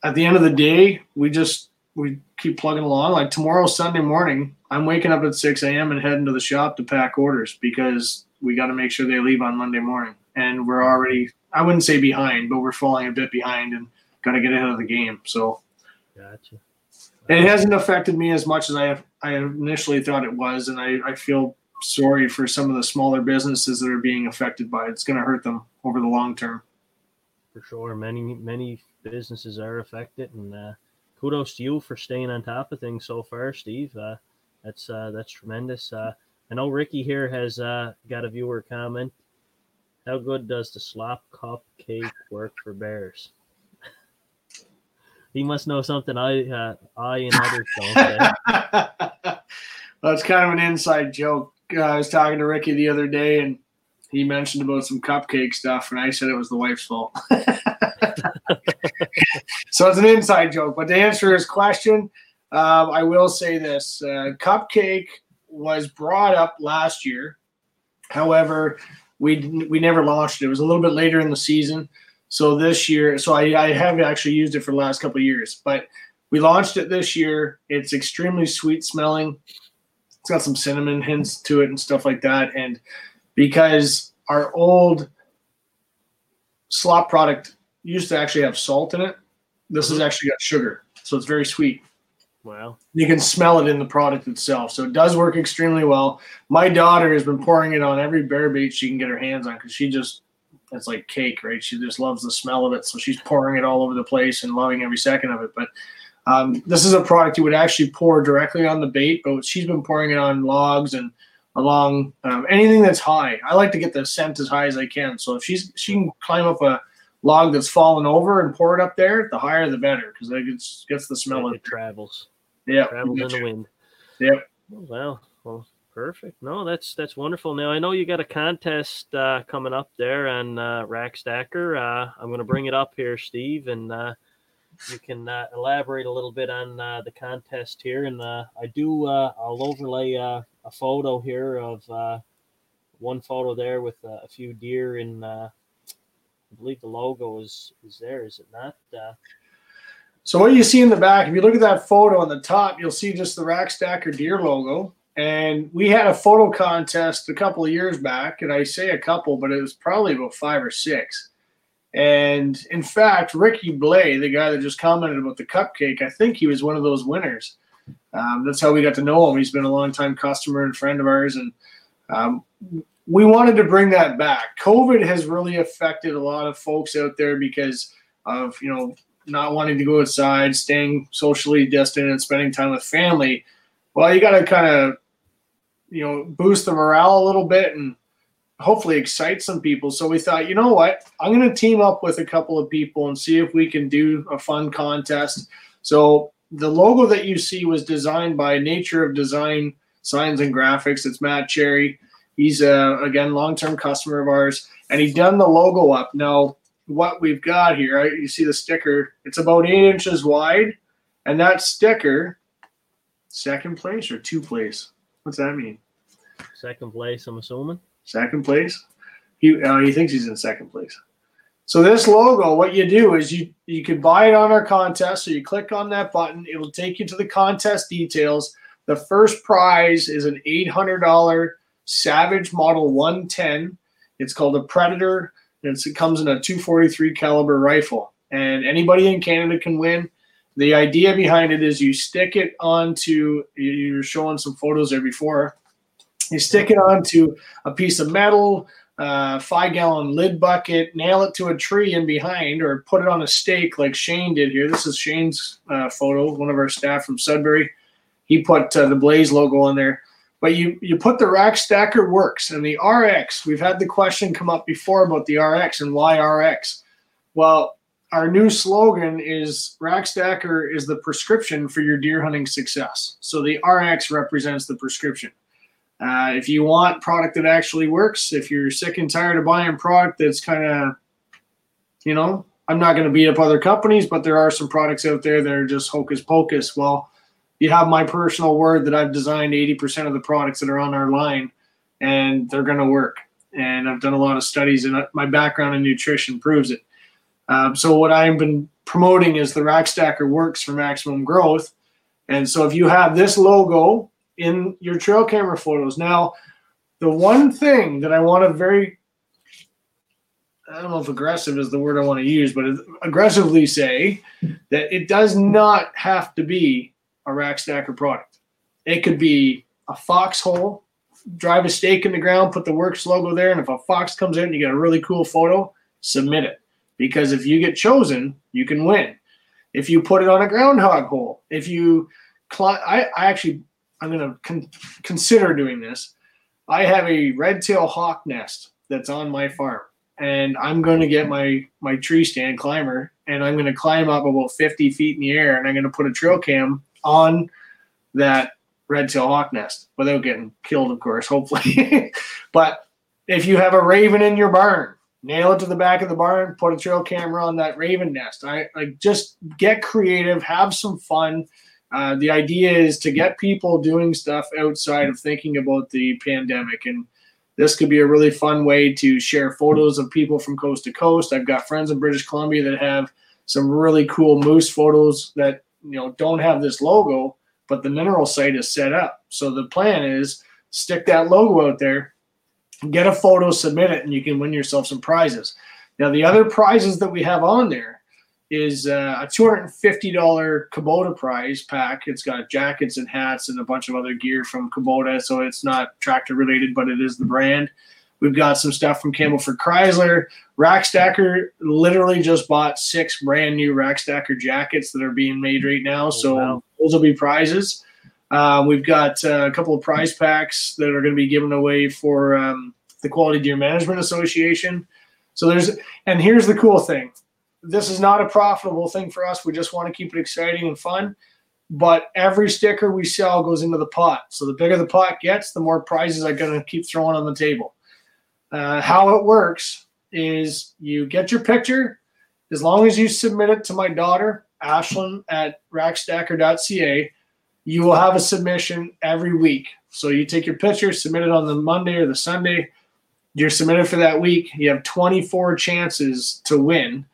at the end of the day, we just we keep plugging along. Like tomorrow, Sunday morning, I'm waking up at 6 a.m. and heading to the shop to pack orders because we got to make sure they leave on Monday morning. And we're already, I wouldn't say behind, but we're falling a bit behind and got to get ahead of the game. So, gotcha. It hasn't affected me as much as I have I initially thought it was, and I, I feel sorry for some of the smaller businesses that are being affected by it. It's going to hurt them over the long term. For sure, many many businesses are affected, and uh, kudos to you for staying on top of things so far, Steve. Uh, that's uh, that's tremendous. Uh, I know Ricky here has uh, got a viewer comment. How good does the slop cupcake work for bears? [laughs] he must know something I uh, I and others don't. [laughs] well, it's kind of an inside joke. Uh, I was talking to Ricky the other day, and he mentioned about some cupcake stuff, and I said it was the wife's fault. [laughs] so it's an inside joke. But to answer his question, um, I will say this: uh, cupcake was brought up last year. However, we we never launched it. It was a little bit later in the season. So this year, so I, I have actually used it for the last couple of years, but we launched it this year. It's extremely sweet smelling. It's got some cinnamon hints to it and stuff like that. And because our old slop product used to actually have salt in it, this has mm-hmm. actually got sugar. So it's very sweet. Wow. You can smell it in the product itself. So it does work extremely well. My daughter has been pouring it on every bear bait she can get her hands on because she just it's like cake, right? She just loves the smell of it, so she's pouring it all over the place and loving every second of it. But um, this is a product you would actually pour directly on the bait, but she's been pouring it on logs and along um, anything that's high. I like to get the scent as high as I can. So if she's she can climb up a log that's fallen over and pour it up there, the higher the better because it gets, gets the smell it, it travels. Yeah. Travels in the wind. Yep. Well, perfect. No, that's that's wonderful. Now I know you got a contest uh, coming up there on uh, Rack Stacker. Uh, I'm going to bring it up here, Steve, and uh, you can uh, elaborate a little bit on uh, the contest here. And uh, I do. Uh, I'll overlay uh, a photo here of uh, one photo there with uh, a few deer in. Uh, I believe the logo is is there. Is it not? Uh, So what you see in the back, if you look at that photo on the top, you'll see just the Rack Stacker Deer logo. And we had a photo contest a couple of years back, and I say a couple, but it was probably about five or six. And in fact, Ricky Blay, the guy that just commented about the cupcake, I think he was one of those winners. Um, that's how we got to know him. He's been a longtime customer and friend of ours, and um, we wanted to bring that back. COVID has really affected a lot of folks out there because of you know not wanting to go outside, staying socially distant, and spending time with family. Well, you got to kind of you know boost the morale a little bit and hopefully excite some people. So we thought, you know what, I'm going to team up with a couple of people and see if we can do a fun contest. So the logo that you see was designed by Nature of Design Signs and Graphics. It's Matt Cherry. He's a again long-term customer of ours, and he done the logo up. Now, what we've got here, right, you see the sticker. It's about eight inches wide, and that sticker, second place or two place. What's that mean? second place, I'm assuming. Second place. He uh, he thinks he's in second place. So this logo, what you do is you you can buy it on our contest. So you click on that button, it'll take you to the contest details. The first prize is an eight hundred dollar Savage Model One Ten. It's called a Predator. It's, it comes in a 243 caliber rifle, and anybody in Canada can win. The idea behind it is you stick it onto. You're showing some photos there before. You stick it onto a piece of metal, uh, five gallon lid bucket, nail it to a tree in behind, or put it on a stake like Shane did here. This is Shane's uh, photo, one of our staff from Sudbury. He put uh, the Blaze logo on there. But you you put the rack stacker works and the RX. We've had the question come up before about the RX and why RX. Well, our new slogan is rack stacker is the prescription for your deer hunting success. So the RX represents the prescription. Uh, if you want product that actually works, if you're sick and tired of buying product that's kind of, you know, I'm not going to beat up other companies, but there are some products out there that are just hocus pocus. Well, you have my personal word that I've designed 80% of the products that are on our line and they're going to work. And I've done a lot of studies, and my background in nutrition proves it. Um, so, what I've been promoting is the Rack Stacker works for maximum growth. And so, if you have this logo in your trail camera photos, now, the one thing that I want to very I don't know if aggressive is the word I want to use, but aggressively say that it does not have to be a rack stacker product. It could be a foxhole, drive a stake in the ground, put the works logo there, and if a fox comes in and you get a really cool photo, submit it. Because if you get chosen, you can win. If you put it on a groundhog hole, if you, cli- I, I actually, I'm going to con- consider doing this. I have a red tail hawk nest that's on my farm and I'm going to get my my tree stand climber and I'm going to climb up about 50 feet in the air and I'm going to put a trail cam on that red tail hawk nest without getting killed, of course, hopefully. [laughs] but if you have a raven in your barn, nail it to the back of the barn, put a trail camera on that raven nest. I like just get creative, have some fun. Uh, the idea is to get people doing stuff outside of thinking about the pandemic and this could be a really fun way to share photos of people from coast to coast. I've got friends in British Columbia that have some really cool moose photos that you know don't have this logo, but the mineral site is set up. So the plan is stick that logo out there, get a photo, submit it, and you can win yourself some prizes. Now the other prizes that we have on there is uh, a $250 Kubota prize pack. It's got jackets and hats and a bunch of other gear from Kubota, so it's not tractor related, but it is the brand. We've got some stuff from Campbellford Chrysler. Rack Stacker literally just bought six brand new Rack Stacker jackets that are being made right now, so wow. those will be prizes. Uh, we've got uh, a couple of prize packs that are going to be given away for um, the Quality Deer Management Association. So there's, and here's the cool thing this is not a profitable thing for us. We just want to keep it exciting and fun. but every sticker we sell goes into the pot. So the bigger the pot gets, the more prizes I'm going to keep throwing on the table. Uh, how it works is you get your picture, as long as you submit it to my daughter, Ashlyn at rackstacker.ca, you will have a submission every week. So you take your picture, submit it on the Monday or the Sunday. You're submitted for that week. You have 24 chances to win.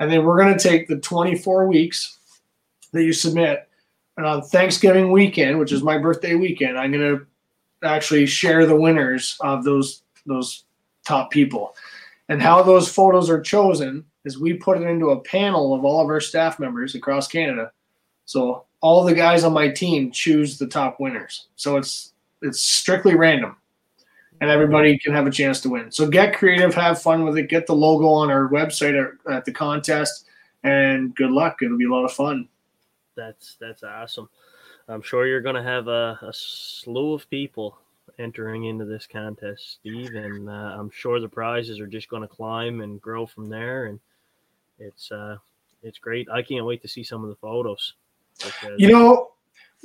And then we're going to take the 24 weeks that you submit. And on Thanksgiving weekend, which is my birthday weekend, I'm going to actually share the winners of those those top people. And how those photos are chosen is we put it into a panel of all of our staff members across Canada. So all the guys on my team choose the top winners. So it's it's strictly random. And everybody can have a chance to win. So get creative, have fun with it, get the logo on our website at, the contest, and good luck. It'll be a lot of fun. That's that's awesome. I'm sure you're going to have a, a slew of people entering into this contest, Steve, and uh, I'm sure the prizes are just going to climb and grow from there. And it's uh, it's great. I can't wait to see some of the photos. You know,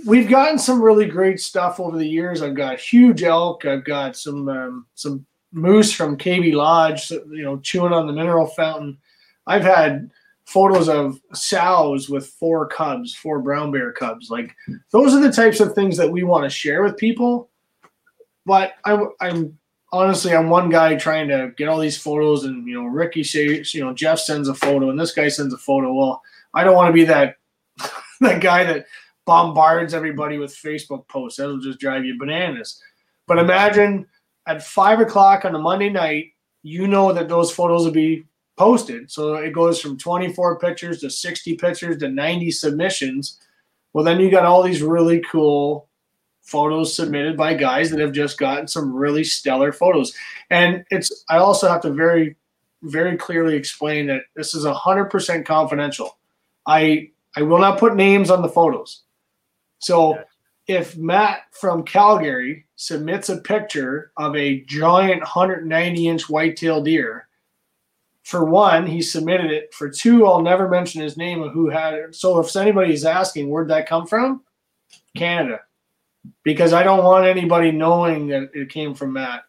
we've gotten some really great stuff over the years. I've got huge elk. I've got some um, some moose from KB Lodge, you know, chewing on the mineral fountain. I've had photos of sows with four cubs, four brown bear cubs. Like those are the types of things that we want to share with people. But I, I'm honestly, I'm one guy trying to get all these photos, and you know, Ricky says, you know, Jeff sends a photo, and this guy sends a photo. Well, I don't want to be that [laughs] that guy that bombards everybody with Facebook posts. That'll just drive you bananas. But imagine at five o'clock on a Monday night, you know that those photos will be posted. So it goes from 24 pictures to 60 pictures to 90 submissions. Well, then you got all these really cool photos submitted by guys that have just gotten some really stellar photos. And it's I also have to very very clearly explain that this is 100% confidential. I I will not put names on the photos. So if Matt from Calgary submits a picture of a giant 190 inch whitetail deer, for one, he submitted it. For two, I'll never mention his name of who had it. So if anybody's asking where'd that come from, Canada because I don't want anybody knowing that it came from Matt.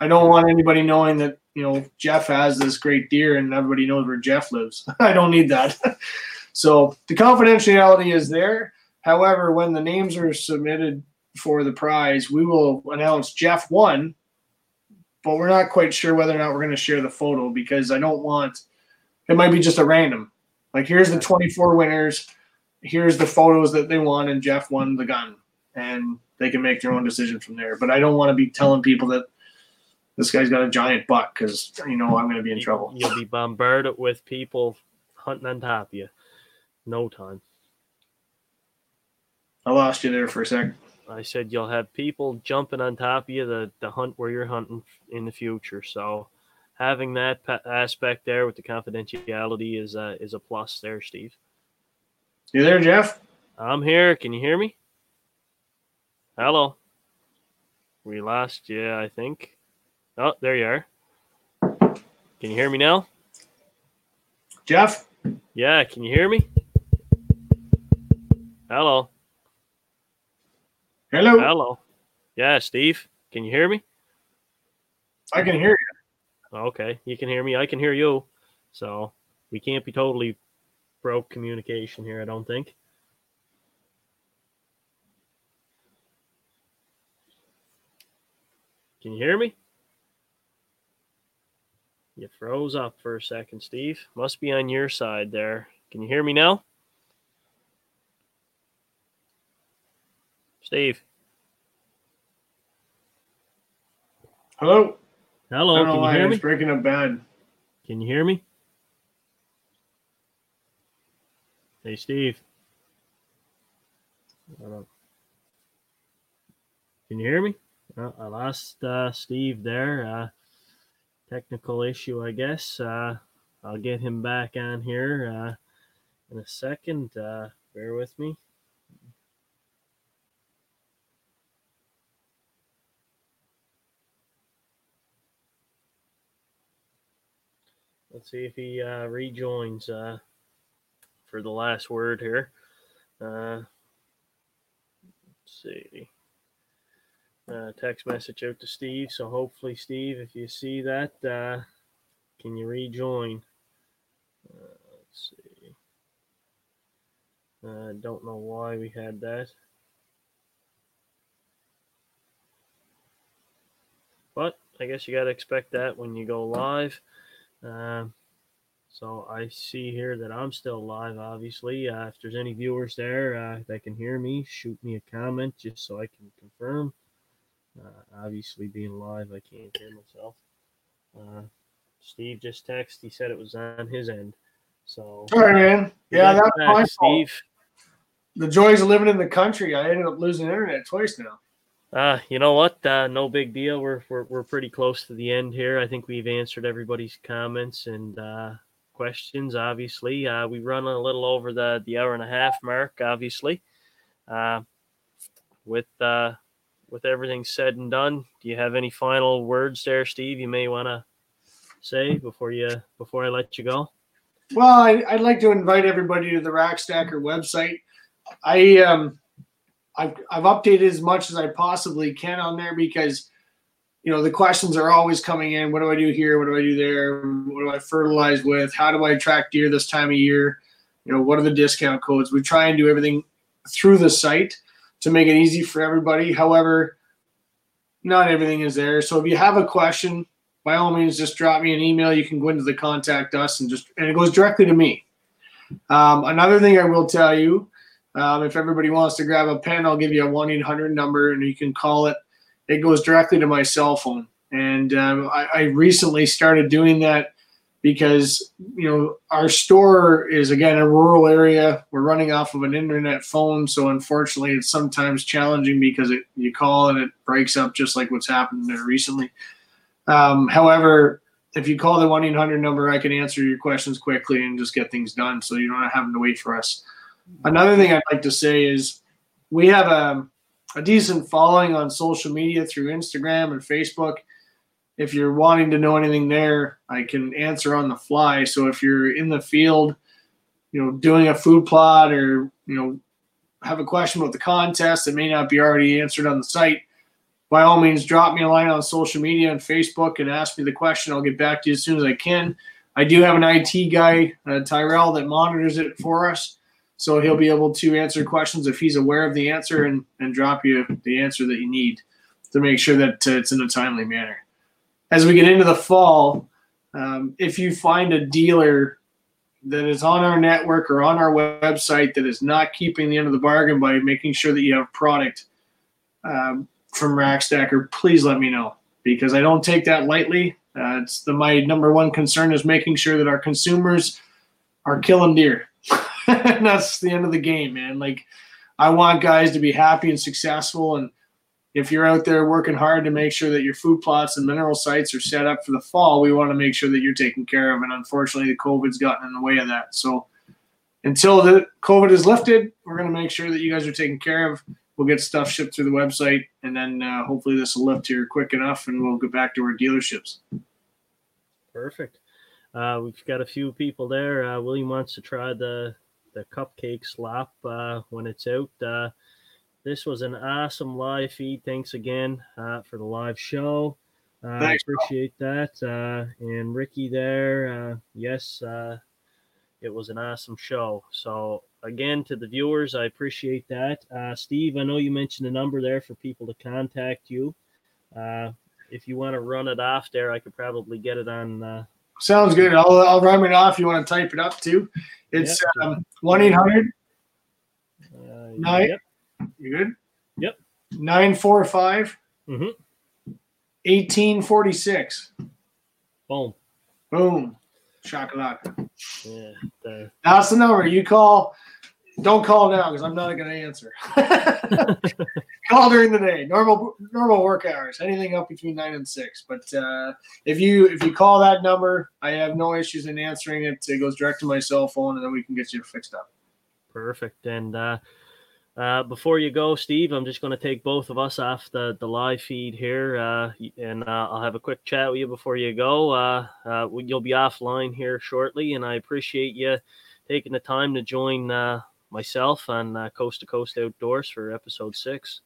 I don't want anybody knowing that you know Jeff has this great deer and everybody knows where Jeff lives. [laughs] I don't need that. [laughs] so the confidentiality is there. However, when the names are submitted for the prize, we will announce Jeff won, but we're not quite sure whether or not we're going to share the photo because I don't want it might be just a random. Like here's the 24 winners, here's the photos that they won, and Jeff won the gun and they can make their own decision from there. But I don't want to be telling people that this guy's got a giant buck because you know I'm going to be in trouble. You'll be bombarded with people hunting on top of you. No time. I lost you there for a sec. I said you'll have people jumping on top of you to, to hunt where you're hunting in the future. So having that aspect there with the confidentiality is uh, is a plus there, Steve. You there, Jeff? I'm here. Can you hear me? Hello. We lost you, I think. Oh, there you are. Can you hear me now? Jeff? Yeah, can you hear me? Hello. Hello. Hello. Yeah, Steve. Can you hear me? I can hear you. Okay, you can hear me. I can hear you. So we can't be totally broke communication here, I don't think. Can you hear me? You froze up for a second, Steve. Must be on your side there. Can you hear me now? Steve. Hello. Hello. Can you hear me? breaking up bad. Can you hear me? Hey, Steve. Can you hear me? Well, I lost uh, Steve there. Uh, technical issue, I guess. Uh, I'll get him back on here uh, in a second. Uh, bear with me. Let's see if he uh, rejoins for the last word here. Let's see. Uh, text message out to Steve. So hopefully, Steve, if you see that, uh, can you rejoin? Uh, let's see. I uh, don't know why we had that. But I guess you got to expect that when you go live. Um, so I see here that I'm still live, obviously. Uh, if there's any viewers there uh, that can hear me, shoot me a comment just so I can confirm. Uh, obviously, being live, I can't hear myself. Uh, Steve just texted. He said it was on his end. So, all right, man. Yeah, that's back, my Steve. Fault. The joys of living in the country. I ended up losing internet twice now. Uh, you know what? Uh, no big deal. We're, we're we're pretty close to the end here. I think we've answered everybody's comments and uh, questions. Obviously, uh, we run a little over the the hour and a half mark. Obviously, uh, with uh, with everything said and done, do you have any final words there, Steve? You may want to say before you before I let you go. Well, I, would like to invite everybody to the Rackstacker website. I um, I've I've updated as much as I possibly can on there because you know the questions are always coming in. What do I do here? What do I do there? What do I fertilize with? How do I attract deer this time of year? You know, what are the discount codes? We try and do everything through the site to make it easy for everybody. However, not everything is there. So if you have a question, by all means, just drop me an email. You can go into the contact us and just and it goes directly to me. Um, another thing I will tell you, um, if everybody wants to grab a pen, I'll give you a one eight hundred number and you can call it. It goes directly to my cell phone. And um, I, I recently started doing that because you know our store is again a rural area. We're running off of an internet phone so unfortunately it's sometimes challenging because it, you call and it breaks up just like what's happened there recently. Um, however if you call the 1-800 number i can answer your questions quickly and just get things done so you're not having to wait for us. Another thing i'd like to say is we have a, a decent following on social media through instagram and facebook if you're wanting to know anything there, I can answer on the fly. So if you're in the field, you know, doing a food plot or, you know, have a question about the contest that may not be already answered on the site, by all means, drop me a line on social media and Facebook and ask me the question. I'll get back to you as soon as I can. I do have an IT guy, uh, Tyrell, that monitors it for us. So he'll be able to answer questions if he's aware of the answer and, and drop you the answer that you need to make sure that uh, it's in a timely manner as we get into the fall, um, if you find a dealer that is on our network or on our website that is not keeping the end of the bargain by making sure that you have product um, from Rackstacker, please let me know because I don't take that lightly. Uh, it's the my number one concern is making sure that our consumers are killing deer. and [laughs] that's the end of the game, man. Like I want guys to be happy and successful and if you're out there working hard to make sure that your food plots and mineral sites are set up for the fall, we want to make sure that you're taken care of. And unfortunately, the COVID's gotten in the way of that. So until the COVID is lifted, we're going to make sure that you guys are taken care of. We'll get stuff shipped through the website, and then uh, hopefully this will lift here quick enough, and we'll get back to our dealerships. Perfect. Uh, we've got a few people there. Uh, William wants to try the the cupcake slap uh, when it's out. This was an awesome live feed. Thanks again uh, for the live show. Uh, I appreciate that. Uh, and Ricky there, uh, yes, uh, it was an awesome show. So, again, to the viewers, I appreciate that. Uh, Steve, I know you mentioned a number there for people to contact you. if you want to run it off there, I could probably get it on. Sounds good. I'll, I'll run it off. You want to type it up too? It's um, 1 800 yep. You good? Yep. 945 mm-hmm. 1846. Boom. Boom. Shakalaka. Yeah. The... That's the number. You call. Don't call now because I'm not going to answer. [laughs] [laughs] call during the day, normal normal work hours, anything up between nine and six. But uh, if you if you call that number, I have no issues in answering it. It goes direct to my cell phone, and then we can get you fixed up. Perfect. And uh, uh, before you go, Steve, I'm just going to take both of us off the, the live feed here, uh, and uh, I'll have a quick chat with you before you go. Uh, uh, you'll be offline here shortly, and I appreciate you taking the time to join uh, myself on uh, Coast to Coast Outdoors for episode six.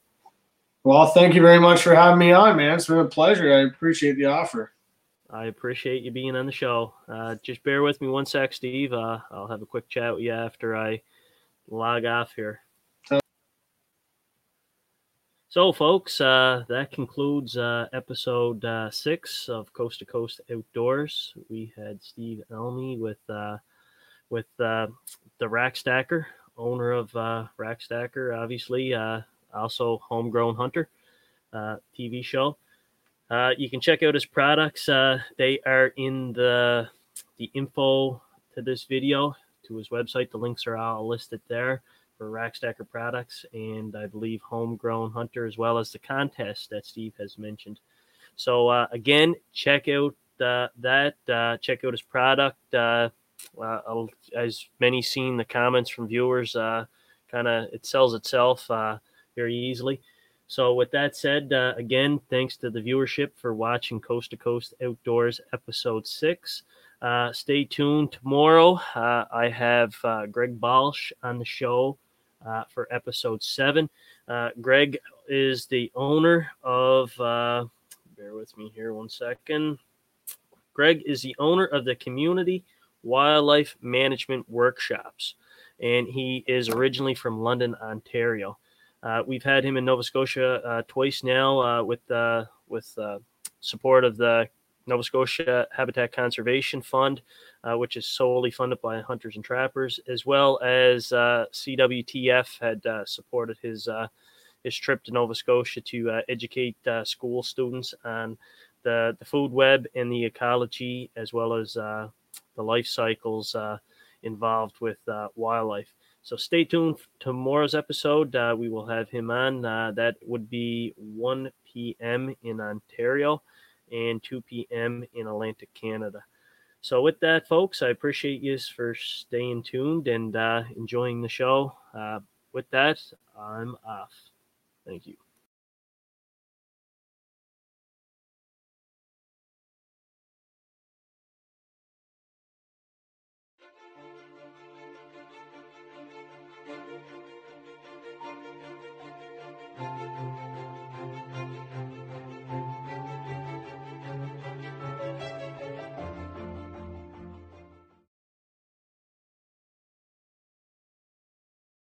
Well, thank you very much for having me on, man. It's been a pleasure. I appreciate the offer. I appreciate you being on the show. Uh, just bear with me one sec, Steve. Uh, I'll have a quick chat with you after I log off here. So, folks, uh, that concludes uh, episode uh, six of Coast to Coast Outdoors. We had Steve Elmy with uh, with uh, the Rack Stacker, owner of uh, Rack Stacker, obviously, also homegrown hunter TV show. you can check out his products. they are in the the info to this video to his website. The links are all listed there for Rackstacker products and I believe Homegrown Hunter as well as the contest that Steve has mentioned. So uh, again, check out uh, that. Uh, check out his product. Uh, as many seen the comments from viewers, uh, kind of it sells itself uh, very easily. So with that said, again, thanks to the viewership for watching Coast to Coast Outdoors episode six. Uh, stay tuned tomorrow. Uh, I have uh, Greg Balsch on the show uh, for episode seven. Uh, Greg is the owner of, uh, bear with me here one second. Greg is the owner of the Community Wildlife Management Workshops, and he is originally from London, Ontario. Uh, we've had him in Nova Scotia uh, twice now uh, with with support of the Nova Scotia Habitat Conservation Fund, uh, which is solely funded by hunters and trappers, as well as uh, CWTF had uh, supported his uh, his trip to Nova Scotia to uh, educate uh, school students on the the food web and the ecology, as well as the life cycles involved with wildlife. So stay tuned to tomorrow's episode. we will have him on. that would be 1 p.m. in Ontario and 2 p.m. in Atlantic Canada. So, with that, folks, I appreciate you for staying tuned and uh, enjoying the show. Uh, with that, I'm off. Thank you.